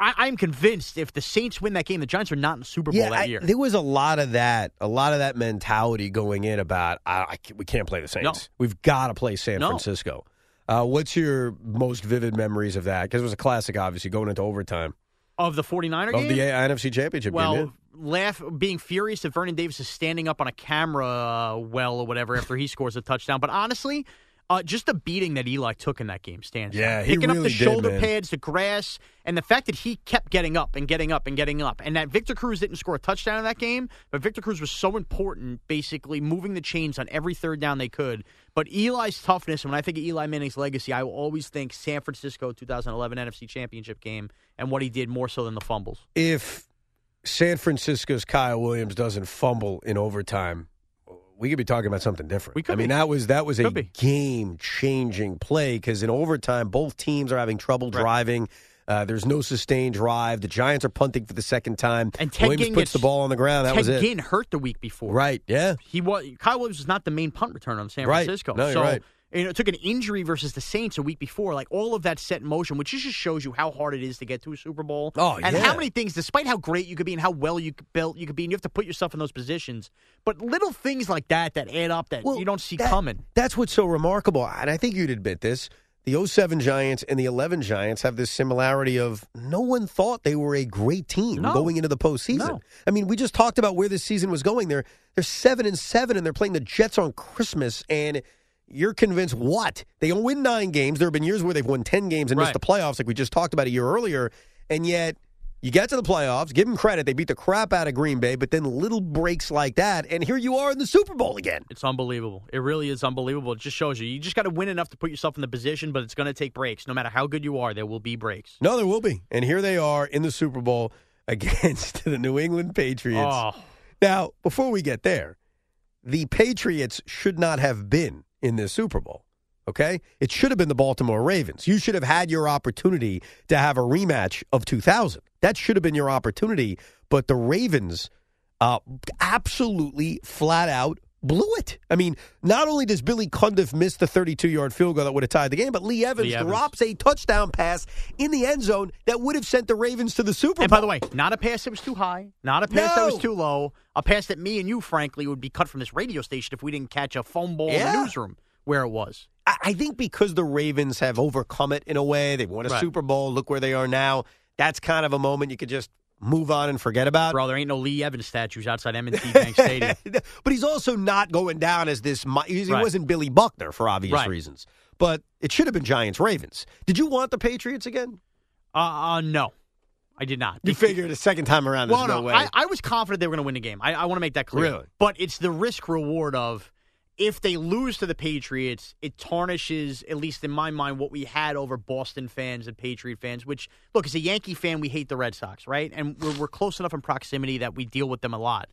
I, I'm convinced if the Saints win that game, the Giants are not in the Super Bowl Yeah, that I- year. there was a lot of that, a lot of that mentality going in about I, I we can't play the Saints. No. We've got to play San No. Francisco. Uh, what's your most vivid memories of that? Because it was a classic, obviously, going into overtime of the 49er of game? the NFC Championship well, game. laugh, being furious that Vernon Davis is standing up on a camera uh, well or whatever after he scores a touchdown. But honestly, uh, just the beating that Eli took in that game stands out. Yeah, he Picking up the shoulder pads, the grass, and the fact that he kept getting up and getting up and getting up. And that Victor Cruz didn't score a touchdown in that game, but Victor Cruz was so important, basically moving the chains on every third down they could. But Eli's toughness, and when I think of Eli Manning's legacy, I will always think San Francisco 2011 NFC Championship game and what he did more so than the fumbles. if San Francisco's Kyle Williams doesn't fumble in overtime, we could be talking about something different. We could I mean, be. that was that was a Could be. game changing play because in overtime, both teams are having trouble Right. driving. Uh, there's no sustained drive. The Giants are punting for the second time. And Ted Williams Ginn puts gets- the ball on the ground. That Ted was it. Ginn hurt the week before. Right? Yeah. He was Kyle Williams was not the main punt returner on San Francisco. Right. No, you're so right. You know, it took an injury versus the Saints a week before. Like all of that set in motion, which just shows you how hard it is to get to a Super Bowl. Oh, and yeah. how many things, despite how great you could be and how well you could built you could be, and you have to put yourself in those positions. But little things like that that add up that Well, you don't see that- coming. That's what's so remarkable. And I think you'd admit this. The 07 Giants and the 11 Giants have this similarity of no one thought they were a great team No. going into the postseason. No. I mean, we just talked about where this season was going. They're they're seven and seven, and they're playing the Jets on Christmas. And you're convinced what they only win nine games. There have been years where they've won ten games and missed the playoffs, like we just talked about a year earlier. And yet, you get to the playoffs. Give them credit; they beat the crap out of Green Bay. But then little breaks like that, and here you are in the Super Bowl again. It's unbelievable. It really is unbelievable. It just shows you. You just got to win enough to put yourself in the position, but it's going to take breaks. No matter how good you are, there will be breaks. No, there will be. And here they are in the Super Bowl *laughs* against the New England Patriots. Oh, Now, before we get there, the Patriots should not have been in this Super Bowl. Okay? It should have been the Baltimore Ravens. You should have had your opportunity to have a rematch of 2000. That should have been your opportunity. But the Ravens uh, absolutely flat out blew it. I mean, not only does Billy Cundiff miss the 32 yard field goal that would have tied the game, but Lee Evans, Lee Evans. drops a touchdown pass in the end zone that would have sent the Ravens to the Super Bowl. And by the way, not a pass that was too high, not a pass that was too low, a pass that me and you, frankly, would be cut from this radio station if we didn't catch a phone ball in the newsroom where it was. I I think because the Ravens have overcome it in a way, they won a Right. Super Bowl. Look where they are now. That's kind of a moment you could just move on and forget about. Bro, there ain't no Lee Evans statues outside M&T *laughs* Bank Stadium. *laughs* but he's also not going down as this. He Right. wasn't Billy Buckner for obvious Right. reasons. But it should have been Giants Ravens. Did you want the Patriots again? Uh, uh, no, I did not. You figured a second time around, there's well, no, no, way. I, I was confident they were going to win the game. I, I want to make that clear. Really? But it's the risk reward of if they lose to the Patriots, it tarnishes, at least in my mind, what we had over Boston fans and Patriot fans. Which, look, as a Yankee fan, we hate the Red Sox, right? And we're, we're close enough in proximity that we deal with them a lot.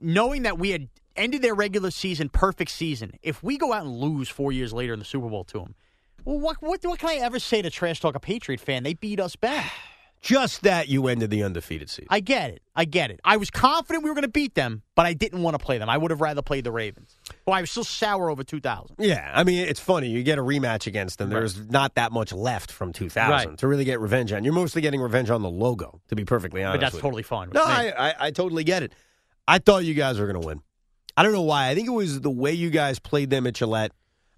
Knowing that we had ended their regular season perfect season, if we go out and lose four years later in the Super Bowl to them, well, what what what can I ever say to trash talk a Patriot fan? They beat us back. Just that you ended the undefeated season. I get it. I get it. I was confident we were going to beat them, but I didn't want to play them. I would have rather played the Ravens. Well, I was still sour over 2000. yeah, I mean, it's funny. You get a rematch against them. Right. There's not that much left from 2000 Right. to really get revenge on. You're mostly getting revenge on the logo, to be perfectly honest. But that's totally fine. With No. I, I, I totally get it. I thought you guys were going to win. I don't know why. I think it was the way you guys played them at Gillette.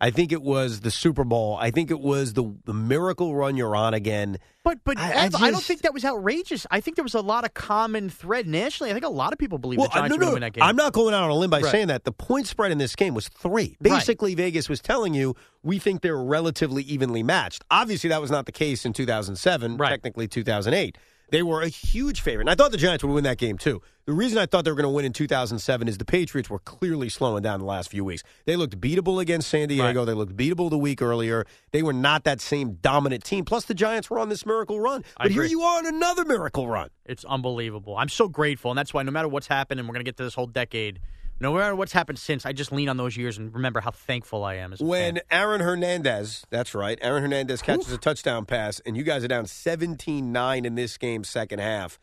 I think it was the Super Bowl. I think it was the the miracle run you're on again. but but I- I Ev, I, don't think that was outrageous. I think there was a lot of common thread nationally. I think a lot of people believe Well, the Giants uh, no, were going no, to win that game. I'm not going out on a limb by Right. saying that. The point spread in this game was three. Right. Basically, Vegas was telling you we think they're relatively evenly matched. Obviously, that was not the case in 2007. Right. Technically, 2008. They were a huge favorite. And I thought the Giants would win that game, too. The reason I thought they were going to win in 2007 is the Patriots were clearly slowing down the last few weeks. They looked beatable against San Diego. Right. They looked beatable the week earlier. They were not that same dominant team. Plus, the Giants were on this miracle run. But here you are on another miracle run. It's unbelievable. I'm so grateful, and that's why no matter what's happened, and we're going to get to this whole decade, no matter what's happened since, I just lean on those years and remember how thankful I am. As a When fan. Aaron Hernandez, that's right, Aaron Hernandez catches a touchdown pass, and you guys are down 17 9 in this game, second half.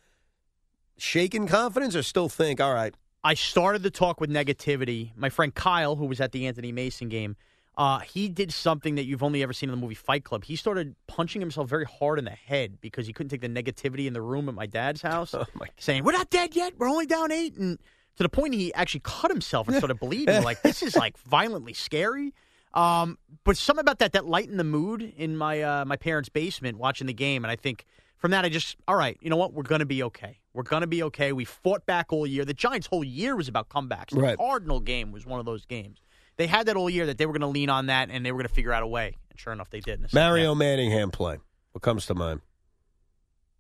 Shaken confidence or still think, all right, I started the talk with negativity. My friend Kyle, who was at the Anthony Mason game, uh, he did something that you've only ever seen in the movie Fight Club. He started punching himself very hard in the head because he couldn't take the negativity in the room at my dad's house, *laughs* Oh, my- saying, "We're not dead yet. We're only down eight. and to the point he actually cut himself and started bleeding. like this is like violently scary. Um, but something about that that lightened the mood in my uh, my parents' basement watching the game, and I think from that I just all right, you know what, we're gonna be okay. We're gonna be okay. We fought back all year. The Giants' whole year was about comebacks. The Right. Cardinal game was one of those games. They had that all year that they were going to lean on that and they were going to figure out a way. And sure enough, they did. Mario. Manningham play. What comes to mind?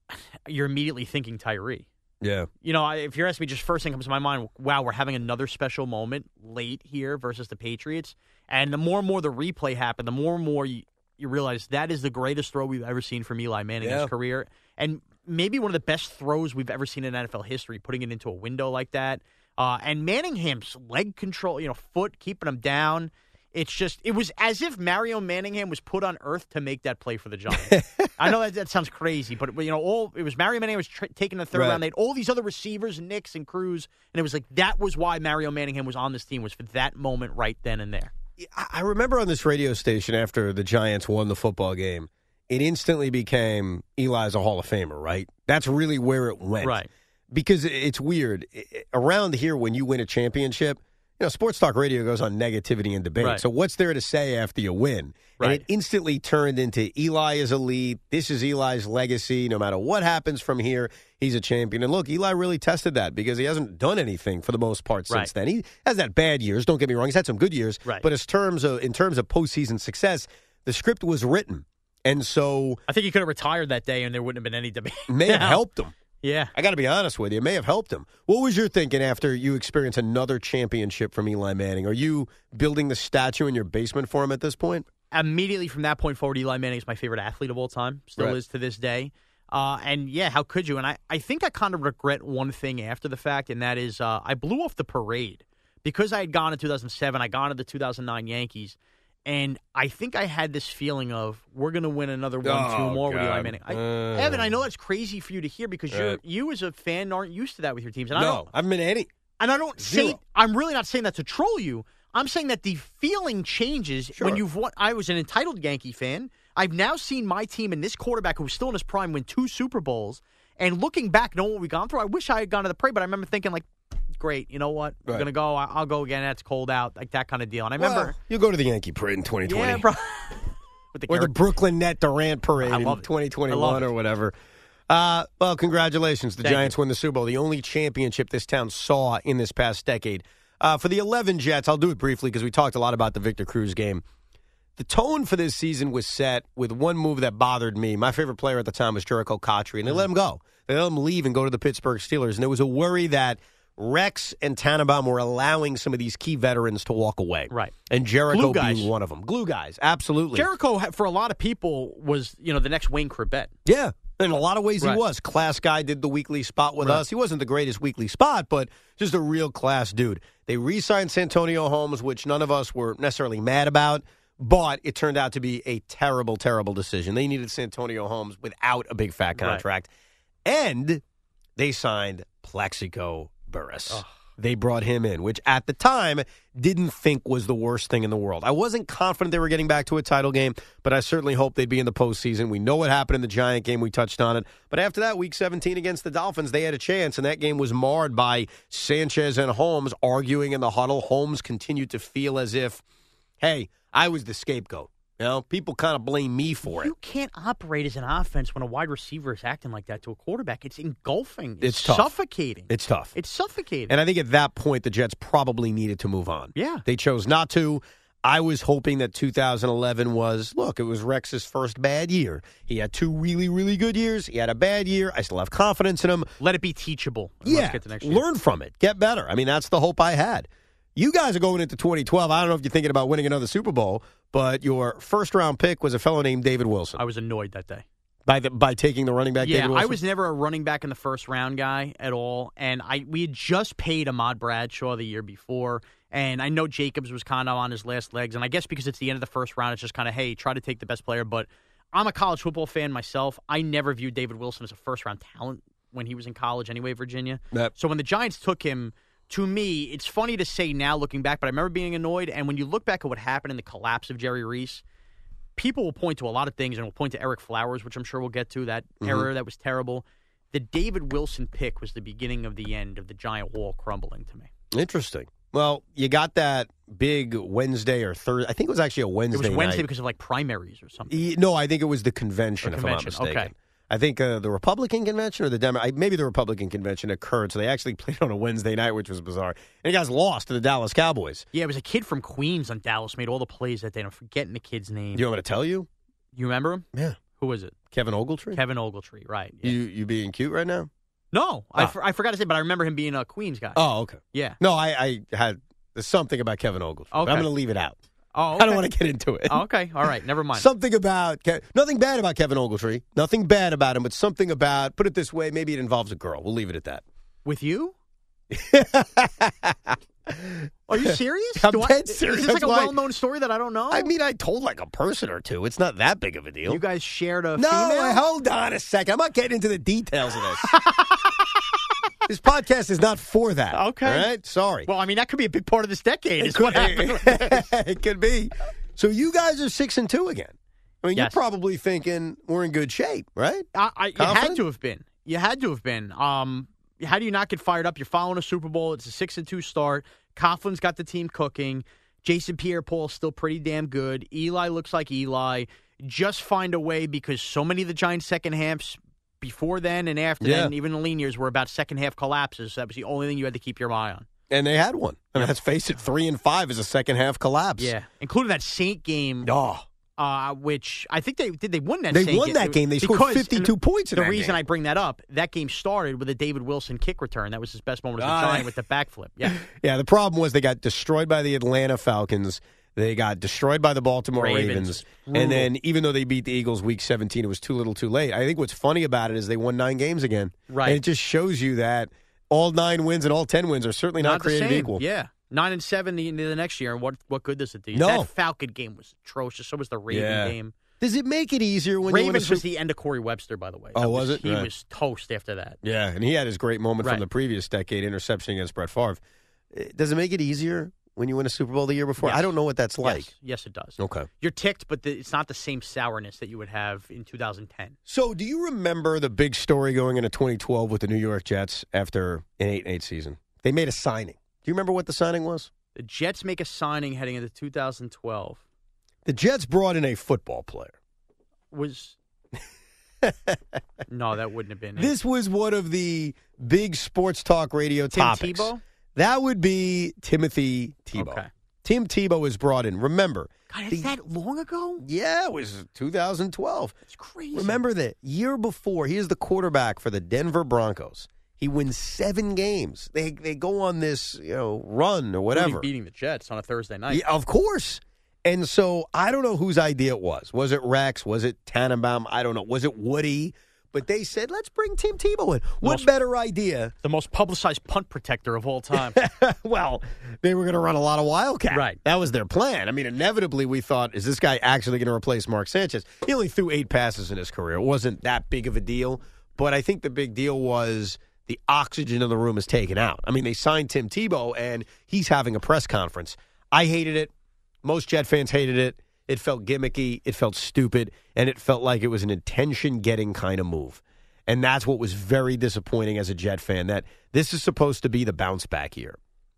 *sighs* you're immediately thinking Tyree. Yeah. You know, if you're asking me, just first thing comes to my mind. Wow, we're having another special moment late here versus the Patriots. And the more and more the replay happened, the more and more you, you realize that is the greatest throw we've ever seen from Eli Manning in Yeah. his career, and maybe one of the best throws we've ever seen in NFL history. Putting it into a window like that, uh, and Manningham's leg control, you know, foot keeping him down. It's just, it was as if Mario Manningham was put on earth to make that play for the Giants. *laughs* I know that, that sounds crazy, but you know, all it was Mario Manningham was tr- taking the third Right. round. They had all these other receivers, Nicks and Cruz, and it was like that was why Mario Manningham was on this team was for that moment right then and there. I remember on this radio station after the Giants won the football game, it instantly became Eli's a Hall of Famer, right? That's really where it went. Right. Because it's weird. Around here, when you win a championship, you know, sports talk radio goes on negativity and debate. Right. So what's there to say after you win? And Right. it instantly turned into Eli is elite. This is Eli's legacy. No matter what happens from here, he's a champion. And look, Eli really tested that because he hasn't done anything for the most part since Right. then. He has had bad years. Don't get me wrong. He's had some good years. Right. But as terms of in terms of postseason success, the script was written, and so I think he could have retired that day and there wouldn't have been any debate. may have *laughs* helped him. Yeah. I got to be honest with you. It may have helped him. What was your thinking after you experience another championship from Eli Manning? Are you building the statue in your basement for him at this point? immediately from that point forward, Eli Manning is my favorite athlete of all time. Still Right. is to this day. Uh, and yeah, how could you? And I, I think I kind of regret one thing after the fact, and that is uh, I blew off the parade because I had gone in 2007. I gone to the 2009 Yankees. And I think I had this feeling of we're going to win another one, Oh, two more with Eli God. Manning. I, Uh. Evan, I know that's crazy for you to hear because you're Right. you as a fan aren't used to that with your teams. And I no, don't, I haven't been to any. and I don't say I'm really not saying that to troll you. I'm saying that the feeling changes Sure. when you've won. I was an entitled Yankee fan. I've now seen my team and this quarterback who was still in his prime win two Super Bowls. And looking back, knowing what we've gone through, I wish I had gone to the parade. But I remember thinking, like, great, you know what? We're Right. gonna go. I'll go again. It's cold out, like that kind of deal. And I remember, Well, you go to the Yankee Parade in 2020. yeah, bro. *laughs* With the or the Brooklyn Net Durant Parade in love it. I 2021 or whatever. Uh, well, congratulations. The Thank Giants won the Super Bowl, the only championship this town saw in this past decade. Uh, for the 11 Jets, I'll do it briefly because we talked a lot about the Victor Cruz game. The tone for this season was set with one move that bothered me. My favorite player at the time was Jerricho Cotchery, and they let him go. They let him leave and go to the Pittsburgh Steelers. And there was a worry that Rex and Tannenbaum were allowing some of these key veterans to walk away. Right. And Jerricho being one of them. Glue guys, absolutely. Jerricho, for a lot of people, was you know the next Wayne Chrebet. Yeah. In a lot of ways, Right. he was. Class guy did the weekly spot with Right. us. He wasn't the greatest weekly spot, but just a real class dude. They re signed Santonio Holmes, which none of us were necessarily mad about, but it turned out to be a terrible, terrible decision. They needed Santonio Holmes without a big fat Right. contract. And they signed Plaxico Burress. They brought him in, which at the time didn't think was the worst thing in the world. I wasn't confident they were getting back to a title game, but I certainly hoped they'd be in the postseason. We know what happened in the Giant game. We touched on it. But after that, week 17 against the Dolphins, they had a chance, and that game was marred by Sanchez and Holmes arguing in the huddle. Holmes continued to feel as if, hey, I was the scapegoat. You know, people kind of blame me for it. You can't operate as an offense when a wide receiver is acting like that to a quarterback. It's engulfing. It's, It's suffocating. It's tough. It's suffocating. And I think at that point, the Jets probably needed to move on. Yeah. They chose not to. I was hoping that 2011 was, look, it was Rex's first bad year. He had two really, really good years. He had a bad year. I still have confidence in him. Let it be teachable. Yeah. Let's get to next year. Learn from it. Get better. I mean, that's the hope I had. You guys are going into 2012. I don't know if you're thinking about winning another Super Bowl, but your first round pick was a fellow named David Wilson. I was annoyed that day. by the by taking the running back yeah, David Wilson. I was never a running back in the first round guy at all, and I we had just paid Ahmad Bradshaw the year before, and I know Jacobs was kind of on his last legs, and I guess because it's the end of the first round, it's just kind of hey, try to take the best player. But I'm a college football fan myself. I never viewed David Wilson as a first round talent when he was in college anyway, Virginia. Yep. So when the Giants took him. To me, it's funny to say now looking back, but I remember being annoyed. And when you look back at what happened in the collapse of Jerry Reese, people will point to a lot of things and will point to Ereck Flowers, which I'm sure we'll get to, that Mm-hmm. error that was terrible. The David Wilson pick was the beginning of the end of the giant wall crumbling to me. Interesting. Well, you got that big Wednesday or Thursday. I think it was actually a Wednesday. It was Wednesday night. because of like primaries or something. No, I think it was the convention, Or if I'm not convention, mistaken. okay. I think uh, the Republican convention or the Demo- maybe the Republican convention occurred, so they actually *laughs* played on a Wednesday night, which was bizarre. And you guys lost to the Dallas Cowboys. Yeah, it was a kid from Queens on Dallas made all the plays that day. I'm forgetting the kid's name. Do you want me to tell you? You remember him? Yeah, Who was it? Kevin Ogletree. Kevin Ogletree, right? yeah. You you being cute right now? no, I, Ah. for, I forgot to say, but I remember him being a Queens guy. Oh, okay. yeah. No, I, I had something about Kevin Ogletree. but Okay. I'm going to leave it out. Oh, I don't want to get into it. Oh, okay, all right, never mind. Something about Ke- nothing bad about Kevin Ogletree. Nothing bad about him, but something about put it this way, maybe it involves a girl. We'll leave it at that. With you? *laughs* Are you serious? I'm Do I- dead serious. Is this like That's a why- well-known story that I don't know? I mean, I told like a person or two. It's not that big of a deal. you guys shared a no, female? hold on a second. I'm not getting into the details of this. *laughs* this podcast is not for that. Okay. All right. Sorry. Well, I mean, that could be a big part of this decade. Is could, what *laughs* it could be. So you guys are six and two again. I mean, Yes. you're probably thinking we're in good shape, right? I, I, you had to have been. You had to have been. Um, how do you not get fired up? You're following a Super Bowl. It's a six and two start. Coughlin's got the team cooking. Jason Pierre-Paul's still pretty damn good. Eli looks like Eli. Just find a way because so many of the Giants' second halves before then and after Yeah. then, even the lean years, were about second half collapses. That was the only thing you had to keep your eye on. And they had one. I mean, let's face it, three and five is a second half collapse. Yeah, including that Saint game, Oh, uh, which I think they did. They won that. They won that game. They scored 52 points in The reason game. I bring that up, that game started with a David Wilson kick return. That was his best moment as a Ah. Giant with the backflip. Yeah, *laughs* yeah. The problem was they got destroyed by the Atlanta Falcons. They got destroyed by the Baltimore Ravens. Ravens. And then, even though they beat the Eagles week 17, it was too little too late. I think what's funny about it is they won nine games again. Right. And it just shows you that all nine wins and all 10 wins are certainly not, the created equal. Yeah, Nine and seven the, the next year, and what what good does it do? No. That Falcon game was atrocious. So was the Raven Yeah. game. Does it make it easier when you win a Ravens was the end of Corey Webster, by the way. Oh, That was it? He Right. was toast after that. Yeah, and he had his great moment Right. from the previous decade interception against Brett Favre. Eh, Does it make it easier when you win a Super Bowl the year before? Yes. I don't know what that's like. Yes, yes, it does. Okay. You're ticked, but the, it's not the same sourness that you would have in 2010. So, do you remember the big story going into 2012 with the New York Jets after an 8 8 season? They made a signing. Do you remember what the signing was? The Jets make a signing heading into 2012. The Jets brought in a football player. Was *laughs* no, that wouldn't have been it. This was one of the big sports talk radio Tim topics. Tebow. That would be Timothy Tebow. Okay. Tim Tebow was brought in. Remember, God, The- is that long ago? yeah, it was 2012. It's crazy. Remember that year before, he is the quarterback for the Denver Broncos. He wins seven games. They they go on this you know run or whatever. Including beating the Jets on a Thursday night. Yeah, of course. And so I don't know whose idea it was. Was it Rex? Was it Tannenbaum? I don't know. Was it Woody? But they said, let's bring Tim Tebow in. What Most- better idea? The most publicized punt protector of all time. *laughs* well, they were going to run a lot of Wildcat. Right. That was their plan. I mean, inevitably, we thought, is this guy actually going to replace Mark Sanchez? He only threw eight passes in his career. It wasn't that big of a deal. But I think the big deal was the oxygen in the room is taken out. I mean, they signed Tim Tebow, and he's having a press conference. I hated it. Most Jet fans hated it. It felt gimmicky. It felt stupid. And it felt like it was an attention getting kind of move. And that's what was very disappointing as a Jet fan that this is supposed to be the bounce back year.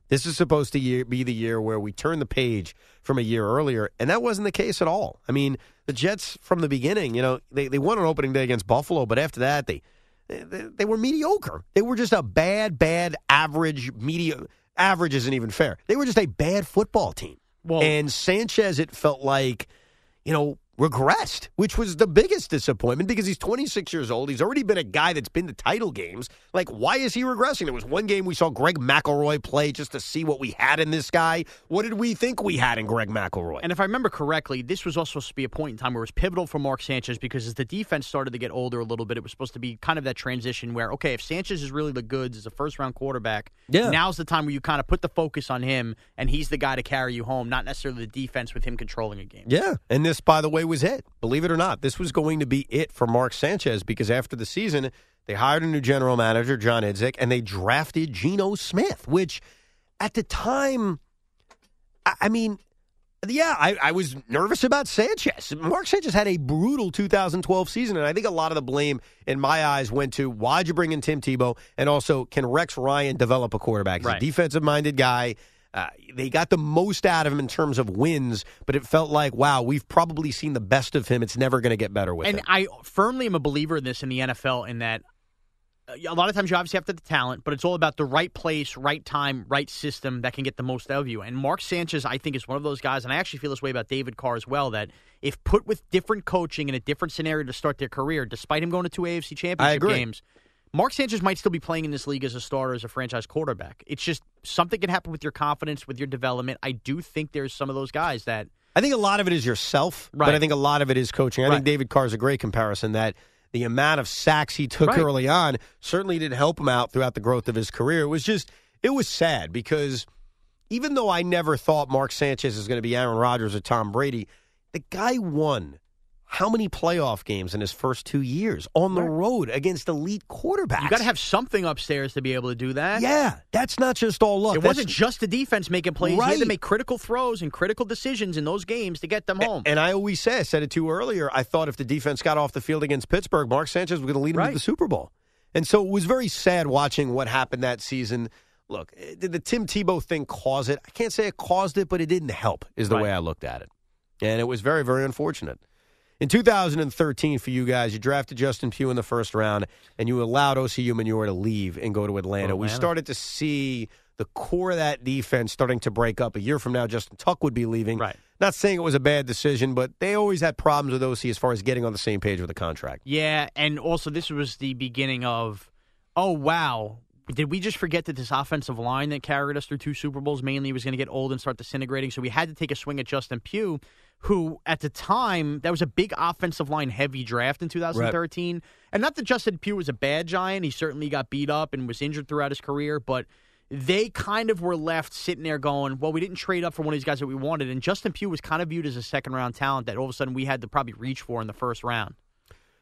This is supposed to year, be the year where we turn the page from a year earlier, and that wasn't the case at all. I mean, the Jets from the beginning, you know, they, they won on opening day against Buffalo, but after that, they, they they were mediocre. They were just a bad, bad, average, media. Average isn't even fair. They were just a bad football team. Well- and Sanchez, it felt like, you know, regressed, which was the biggest disappointment because he's 26 years old. He's already been a guy that's been to title games. Like, why is he regressing? There was one game we saw Greg McElroy play just to see what we had in this guy. What did we think we had in Greg McElroy? And if I remember correctly, this was also supposed to be a point in time where it was pivotal for Mark Sanchez because as the defense started to get older a little bit, it was supposed to be kind of that transition where, okay, if Sanchez is really the goods as a first round quarterback, Yeah. now's the time where you kind of put the focus on him and he's the guy to carry you home, not necessarily the defense with him controlling a game. Yeah, and this, by the way, was it. Believe it or not, this was going to be it for Mark Sanchez because after the season, they hired a new general manager, John Idzik, and they drafted Geno Smith, which at the time, I, I mean, yeah, I, I was nervous about Sanchez. Mark Sanchez had a brutal 2012 season, and I think a lot of the blame, in my eyes, went to why'd you bring in Tim Tebow, and also can Rex Ryan develop a quarterback? He's Right. a defensive-minded guy. Uh, they got the most out of him in terms of wins, but it felt like, wow, we've probably seen the best of him. It's never going to get better with him. And him. I firmly am a believer in this in the NFL in that uh, a lot of times you obviously have to have the talent, but it's all about the right place, right time, right system that can get the most out of you. And Mark Sanchez, I think, is one of those guys, and I actually feel this way about David Carr as well, that if put with different coaching in a different scenario to start their career, despite him going to two AFC championship games, Mark Sanchez might still be playing in this league as a starter, as a franchise quarterback. It's just something can happen with your confidence, with your development. I do think there's some of those guys that I think a lot of it is yourself, but I think a lot of it is coaching. I Right. think David Carr is a great comparison that the amount of sacks he took Right. early on certainly didn't help him out throughout the growth of his career. It was just, it was sad because even though I never thought Mark Sanchez is going to be Aaron Rodgers or Tom Brady, the guy won how many playoff games in his first two years on the Right. road against elite quarterbacks? you got to have something upstairs to be able to do that. Yeah, that's not just all luck. It That's- wasn't just the defense making plays. You had to make critical throws and critical decisions in those games to get them home. And I always say, I said it to you earlier, I thought if the defense got off the field against Pittsburgh, Mark Sanchez was going to lead them to the Super Bowl. And so it was very sad watching what happened that season. Look, eh, did the Tim Tebow thing cause it? I can't say it caused it, but it didn't help, is the Right. way I looked at it. And it was very, very unfortunate. In 2013, for you guys, you drafted Justin Pugh in the first round, and you allowed Osi Umenyiora to leave and go to Atlanta. We started to see the core of that defense starting to break up. A year from now, Justin Tuck would be leaving. Right. Not saying it was a bad decision, but they always had problems with Osi as far as getting on the same page with the contract. yeah, and also this was the beginning of, oh wow, did we just forget that this offensive line that carried us through two Super Bowls mainly was going to get old and start disintegrating? So we had to take a swing at Justin Pugh, who at the time that was a big offensive line heavy draft in 2013. And not that Justin Pugh was a bad giant; he certainly got beat up and was injured throughout his career, but. they kind of were left sitting there going, well, we didn't trade up for one of these guys that we wanted. And Justin Pugh was kind of viewed as a second round talent that all of a sudden we had to probably reach for in the first round.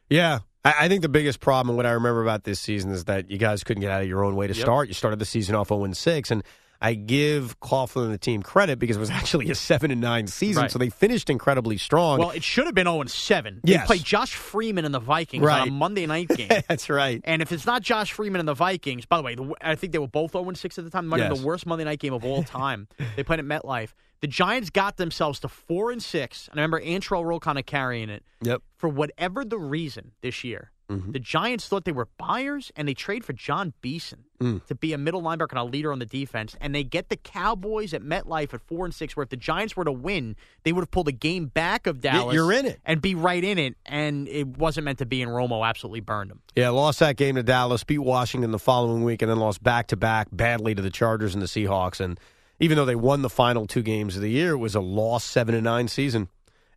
Yeah. I, think the biggest problem, what I remember about this season, is that you guys couldn't get out of your own way to Yep. start. You started the season off 0 6, and I give Coughlin and the team credit because it was *laughs* actually a 7 and 9 season, Right. so they finished incredibly strong. Well, it should have been 0 7. They played Josh Freeman and the Vikings Right. on a Monday night *laughs* game. That's right. And if it's not Josh Freeman and the Vikings, by the way, the, I think they were both 0 6 at the time. Might have been Yes. the worst Monday night game of all time. *laughs* they played at MetLife. The Giants got themselves to 4 and 6. And I remember Antrel Rolle kind of carrying it. Yep. For whatever the reason this year, Mm-hmm. the Giants thought they were buyers and they trade for Jon Beason Mm. to be a middle linebacker and a leader on the defense. And they get the Cowboys at MetLife at 4 and 6, where if the Giants were to win, they would have pulled a game back of Dallas. you're in it. And be right in it. And it wasn't meant to be, and Romo absolutely burned them. Yeah, lost that game to Dallas, beat Washington the following week, and then lost back to back badly to the Chargers and the Seahawks. And even though they won the final two games of the year, it was a lost seven and nine season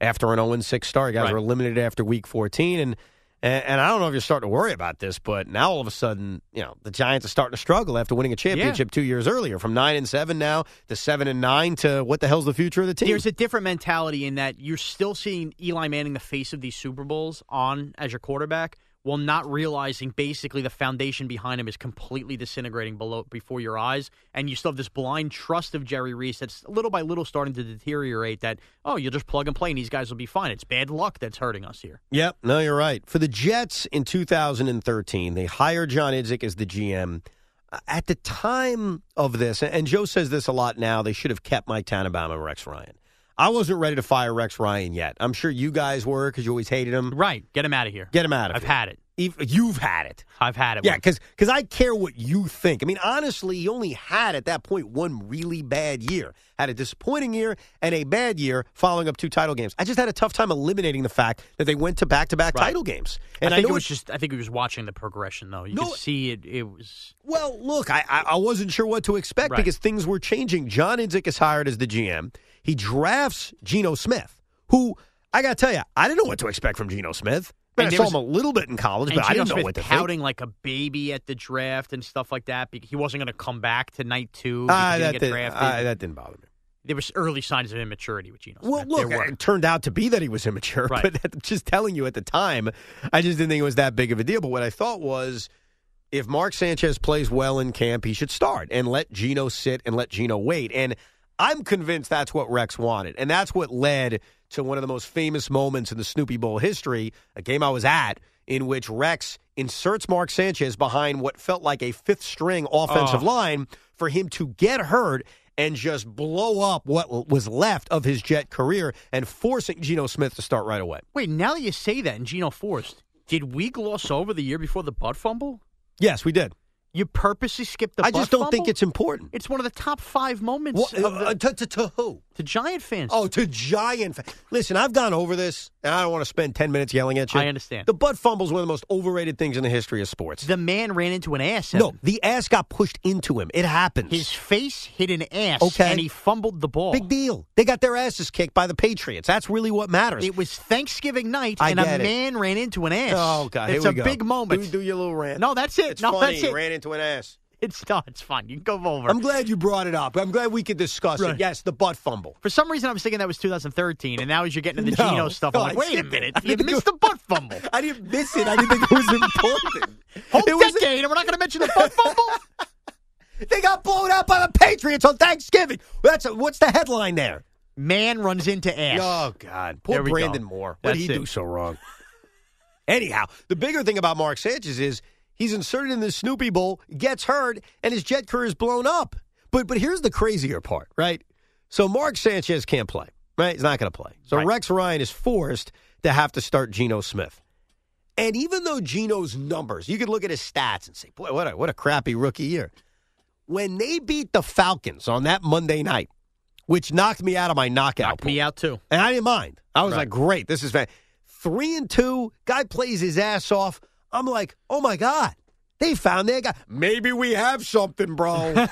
after an 0 6 start. You guys Right. were eliminated after week 14. And, and and I don't know if you're starting to worry about this, but now all of a sudden, you know, the Giants are starting to struggle after winning a championship two years earlier, from nine and seven now to seven and nine to what the hell's the future of the team? There's a different mentality in that you're still seeing Eli Manning, the face of these Super Bowls, on as your quarterback, while not realizing basically the foundation behind him is completely disintegrating below before your eyes, and you still have this blind trust of Jerry Reese that's little by little starting to deteriorate. That oh, you'll just plug and play, and these guys will be fine. It's bad luck that's hurting us here. Yep, no, you're right. For the Jets in 2013, they hired John Idzik as the GM. At the time of this, and Joe says this a lot now, they should have kept Mike Tannenbaum and Rex Ryan. I wasn't ready to fire Rex Ryan yet. I'm sure you guys were because you always hated him. Right, get him out of here. Get him out of here. I've here. had it. You've had it. I've had it. Yeah, once. because I care what you think. I mean, honestly, he only had at that point one really bad year. Had a disappointing year and a bad year following up two title games. I just had a tough time eliminating the fact that they went to back to back title games. And I think know it was just. I think he was watching the progression though. You No, could see it. It was. Well, look, I, I I wasn't sure what to expect Right. because things were changing. John Idzik is hired as the GM. He drafts Geno Smith, who I got to tell you, I didn't know what to expect from Geno Smith. And I saw was- him a little bit in college, but I Geno didn't know Smith what to pouting like a baby at the draft and stuff like that because he wasn't going to come back to night two. think. He that, did, drafted. ah, that didn't bother me. there was early signs of immaturity with Geno Smith. Well, look, it turned out to be that he was immature, *laughs* Right. but just telling you at the time, I just didn't think it was that big of a deal. But what I thought was if Mark Sanchez plays well in camp, he should start and let Geno sit and let Geno wait. And I'm convinced that's what Rex wanted. And that's what led to one of the most famous moments in the Snoopy Bowl history, a game I was at, in which Rex inserts Mark Sanchez behind what felt like a fifth string offensive Oh. line for him to get hurt and just blow up what was left of his Jet career and forcing Geno Smith to start right away. Wait, now that you say that, and Geno forced, did we gloss over the year before the butt fumble? Yes, we did. You purposely skipped the I just don't think it's important. It's one of the top five moments What, of the, uh, to, to, to who? to Giant fans. Oh, to Giant. Fa- Listen, I've gone over this, and I don't want to spend 10 minutes yelling at you. I understand. The butt fumble is one of the most overrated things in the history of sports. the man ran into an ass. no, Evan. the ass got pushed into him. It happens. His face hit an ass, Okay. and he fumbled the ball. Big deal. They got their asses kicked by the Patriots. That's really what matters. It was Thanksgiving night, I and a it. man ran into an ass. oh, God. It's here a go. big moment. Do, do your little rant. No, that's it. It's no, funny. that's it. ran into an ass. It's not. it's fine. You can go over. I'm glad you brought it up. I'm glad we could discuss Right. it. Yes, the butt fumble. For some reason, I was thinking that was 2013, and now as you're getting into the No. Geno stuff, No, I'm like, wait a minute, you missed go- the butt fumble. *laughs* I didn't miss it. I didn't think it was important. *laughs* Whole It was- decade, and we're not going to mention the butt fumble. *laughs* They got blown out by the Patriots on Thanksgiving. That's a, what's the headline there? Man runs into ass. Oh God, poor Brandon go. Moore. What did he it. do so wrong? Anyhow, the bigger thing about Mark Sanchez is he's inserted in the Snoopy Bowl, gets hurt, and his Jet career is blown up. But but here's the crazier part, right? So Mark Sanchez can't play, right? He's not going to play. So Right. Rex Ryan is forced to have to start Geno Smith. And even though Geno's numbers, you could look at his stats and say, boy, what a, what a crappy rookie year. When they beat the Falcons on that Monday night, which knocked me out of my knockout Knocked pool. me out too. And I didn't mind. I was Right. like, great, this is fan. Three and two, guy plays his ass off. I'm like, oh my God, they found their guy. Maybe we have something, bro. *laughs*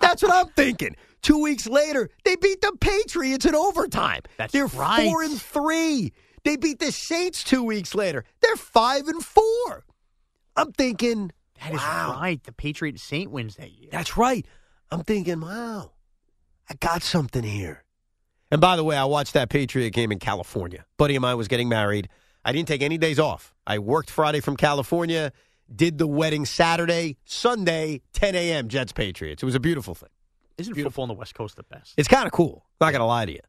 That's what I'm thinking. Two weeks later, they beat the Patriots in overtime. That's They're right. four and three. They beat the Saints two weeks later. They're five and four. I'm thinking, That is Wow. right. The Patriot Saint wins that year. That's right. I'm thinking, wow, I got something here. And by the way, I watched that Patriot game in California. Buddy of mine was getting married. I didn't take any days off. I worked Friday from California, did the wedding Saturday, Sunday, 10 a.m. Jets Patriots. It was a beautiful thing. Isn't football on the West Coast the best? It's kind of cool. Not going to lie to you.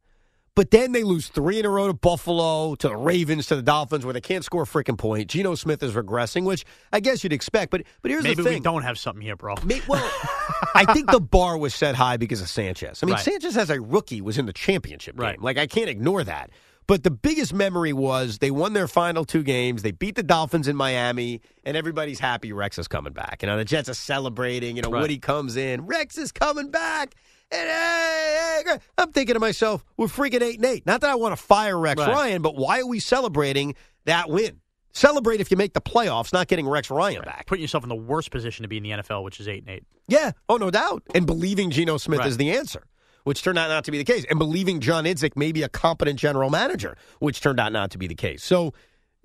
But then they lose three in a row to Buffalo, to the Ravens, to the Dolphins, where they can't score a freaking point. Geno Smith is regressing, which I guess you'd expect. But but here's Maybe the thing. we don't have something here, bro. May- well, *laughs* I think the bar was set high because of Sanchez. I mean, Right. Sanchez as a rookie was in the championship game. Right. Like I can't ignore that. But the biggest memory was they won their final two games. They beat the Dolphins in Miami, and everybody's happy Rex is coming back. You know, the Jets are celebrating. You know, Right. Woody comes in. Rex is coming back. And hey, hey, I'm thinking to myself, we're freaking eight and eight. Not that I want to fire Rex Right. Ryan, but why are we celebrating that win? Celebrate if you make the playoffs, not getting Rex Ryan back. Putting yourself in the worst position to be in the NFL, which is eight and eight. Yeah. Oh, no doubt. And believing Geno Smith Right. is the answer, which turned out not to be the case. And believing John Idzik may be a competent general manager, which turned out not to be the case. So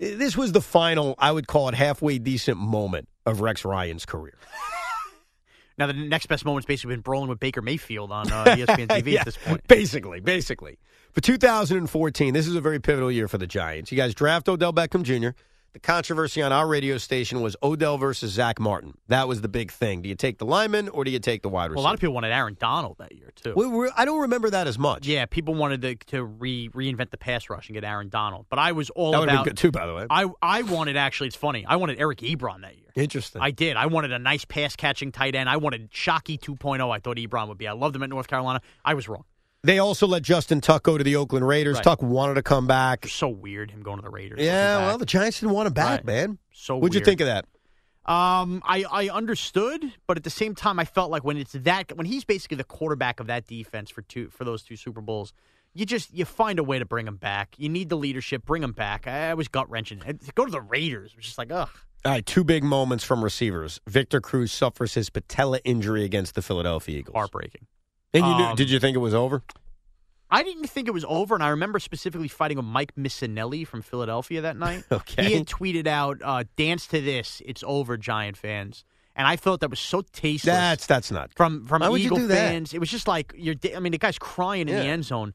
eh, this was the final, I would call it halfway decent moment of Rex Ryan's career. *laughs* Now the next best moment's basically been brawling with Baker Mayfield on uh, *laughs* ESPN TV Yeah, at this point. Basically, basically. For 2014, this is a very pivotal year for the Giants. You guys draft Odell Beckham Jr. The controversy on our radio station was Odell versus Zack Martin. That was the big thing. Do you take the lineman or do you take the wide receiver? Well, a lot of people wanted Aaron Donald that year too. We were- I don't remember that as much. Yeah, people wanted to, to re reinvent the pass rush and get Aaron Donald, but I was all that about. good too, by the way. I I wanted actually. It's funny. I wanted Eric Ebron that year. Interesting. I did. I wanted a nice pass catching tight end. I wanted Shockey 2.0. I thought Ebron would be. I loved him at North Carolina. I was wrong. They also let Justin Tuck go to the Oakland Raiders. Right. Tuck wanted to come back. So weird him going to the Raiders. Yeah, well, the Giants didn't want him back, Right. man. so What'd you think of that? Um, I I understood, but at the same time, I felt like when it's that when he's basically the quarterback of that defense for two for those two Super Bowls, you just you find a way to bring him back. You need the leadership, bring him back. I, I was gut wrenching. Go to the Raiders was just like ugh. All right, two big moments from receivers. Victor Cruz suffers his patella injury against the Philadelphia Eagles. heartbreaking. And you knew, Um, did you think it was over? I didn't think it was over, and I remember specifically fighting with Mike Missanelli from Philadelphia that night. *laughs* Okay. He had tweeted out, uh, "Dance to this, it's over, Giant fans," and I felt that was so tasteless. That's that's not. from from Why Eagle do that? fans. It was just like you're. I mean, the guy's crying in Yeah. the end zone.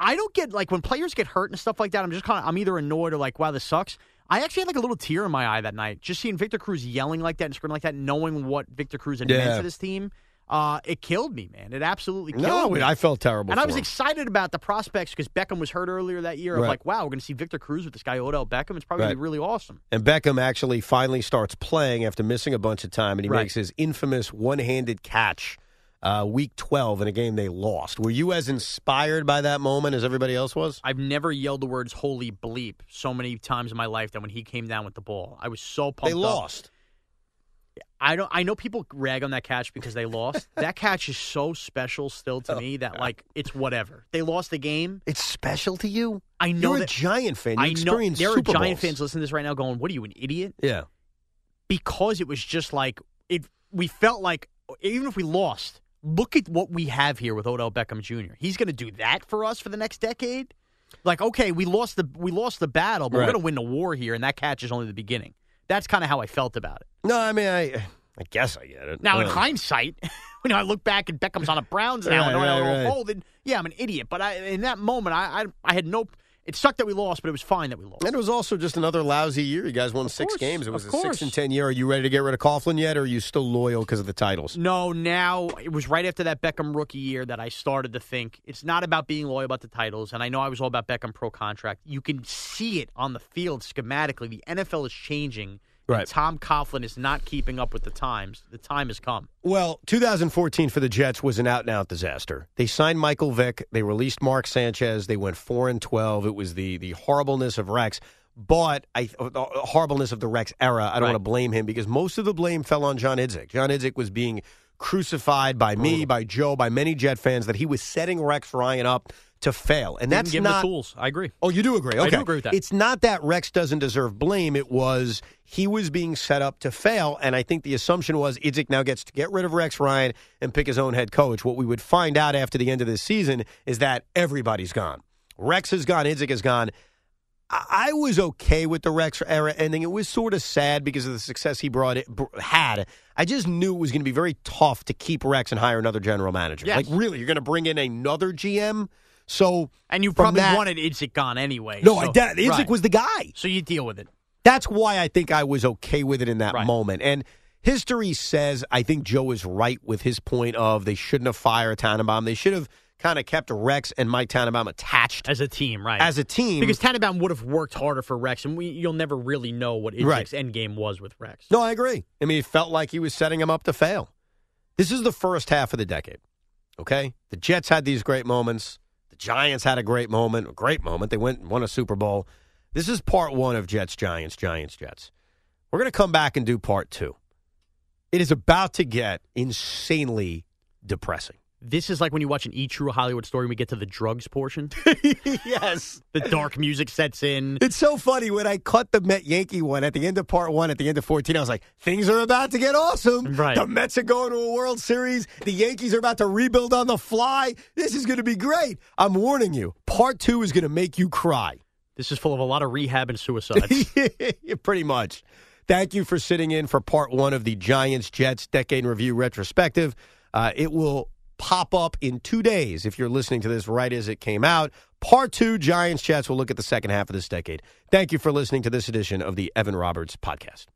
I don't get like when players get hurt and stuff like that. I'm just kind of. I'm either annoyed or like, wow, this sucks. I actually had like a little tear in my eye that night, just seeing Victor Cruz yelling like that and screaming like that, knowing what Victor Cruz had meant to this team. Uh, it killed me, man. It absolutely killed No, me. I felt terrible. and I was him. excited about the prospects because Beckham was hurt earlier that year. Of Right. like, wow, we're going to see Victor Cruz with this guy Odell Beckham. It's probably gonna be really awesome. And Beckham actually finally starts playing after missing a bunch of time, and he Right. makes his infamous one-handed catch, uh, week twelve in a game they lost. Were you as inspired by that moment as everybody else was? I've never yelled the words "holy bleep" so many times in my life that when he came down with the ball, I was so pumped. They up. I don't. I know people rag on that catch because they lost. *laughs* that catch is so special still to Oh, me that like it's whatever. They lost the game. It's special to you. I know You're that. a Giant fan. You I know there are Giant Bowls. fans listening to this right now going, "What are you, an idiot?" Yeah. Because it was just like it. We felt like even if we lost, look at what we have here with Odell Beckham Jr. He's going to do that for us for the next decade. Like, okay, we lost the we lost the battle, but Right. we're going to win the war here, and that catch is only the beginning. That's kind of how I felt about it. No, I mean, I, I guess I get it. Now, in Uh, hindsight, *laughs* when I look back and Beckham's on the Browns now and Right, all right, right. folded, yeah, I'm an idiot. But I, in that moment, I, I, I had no. It sucked that we lost, but it was fine that we lost. And it was also just another lousy year. You guys won six course, games. It was a six and ten year. Are you ready to get rid of Coughlin yet, or are you still loyal because of the titles? No, now it was right after that Beckham rookie year that I started to think it's not about being loyal about the titles. And I know I was all about Beckham pro contract. You can see it on the field schematically. The NFL is changing. Right. Tom Coughlin is not keeping up with the times. The time has come. Well, 2014 for the Jets was an out and out disaster. They signed Michael Vick. They released Mark Sanchez. They went four and 12. It was the the horribleness of Rex. But I, uh, the uh, horribleness of the Rex era. I don't Right. want to blame him because most of the blame fell on John Idzik. John Idzik was being crucified by me, by Joe, by many Jet fans that he was setting Rex Ryan up to fail, and that's give him not the tools. I agree. Oh, you do agree? I Okay. do agree with that. It's not that Rex doesn't deserve blame. It was he was being set up to fail, and I think the assumption was Idzik now gets to get rid of Rex Ryan and pick his own head coach. What we would find out after the end of this season is that everybody's gone. Rex is gone. Idzik is gone. I I was okay with the Rex era ending. It was sort of sad because of the success he brought it had. I just knew it was going to be very tough to keep Rex and hire another general manager. Yes. Like, really, you're going to bring in another GM? So, And you probably that- wanted Idzik gone anyway. no, so, I doubt Idzik right. was the guy. So you deal with it. That's why I think I was okay with it in that Right. moment. And history says I think Joe is right with his point of they shouldn't have fired Tannenbaum. They should have kind of kept Rex and Mike Tannenbaum attached As a team, right? as a team. because Tannenbaum would have worked harder for Rex, and we, you'll never really know what Idzik's Right. end game was with Rex. no, I agree. I mean, it felt like he was setting him up to fail. This is the first half of the decade. Okay, the Jets had these great moments. Giants had a great moment, a great moment. They went and won a Super Bowl. This is part one of Jets, Giants, Giants, Jets. We're going to come back and do part two. It is about to get insanely depressing. This is like when you watch an E True Hollywood story and we get to the drugs portion. *laughs* yes. the dark music sets in. It's so funny when I cut the Met Yankee one at the end of part one, at the end of 14, I was like, things are about to get awesome. Right. The Mets are going to a World Series. The Yankees are about to rebuild on the fly. This is going to be great. I'm warning you, part two is going to make you cry. This is full of a lot of rehab and suicides. *laughs* Pretty much. Thank you for sitting in for part one of the Giants Jets Decade Review retrospective. Uh, it will pop up in two days if you're listening to this right as it came out. Part two, Giants Jets, will look at the second half of this decade. Thank you for listening to this edition of the Evan Roberts Podcast.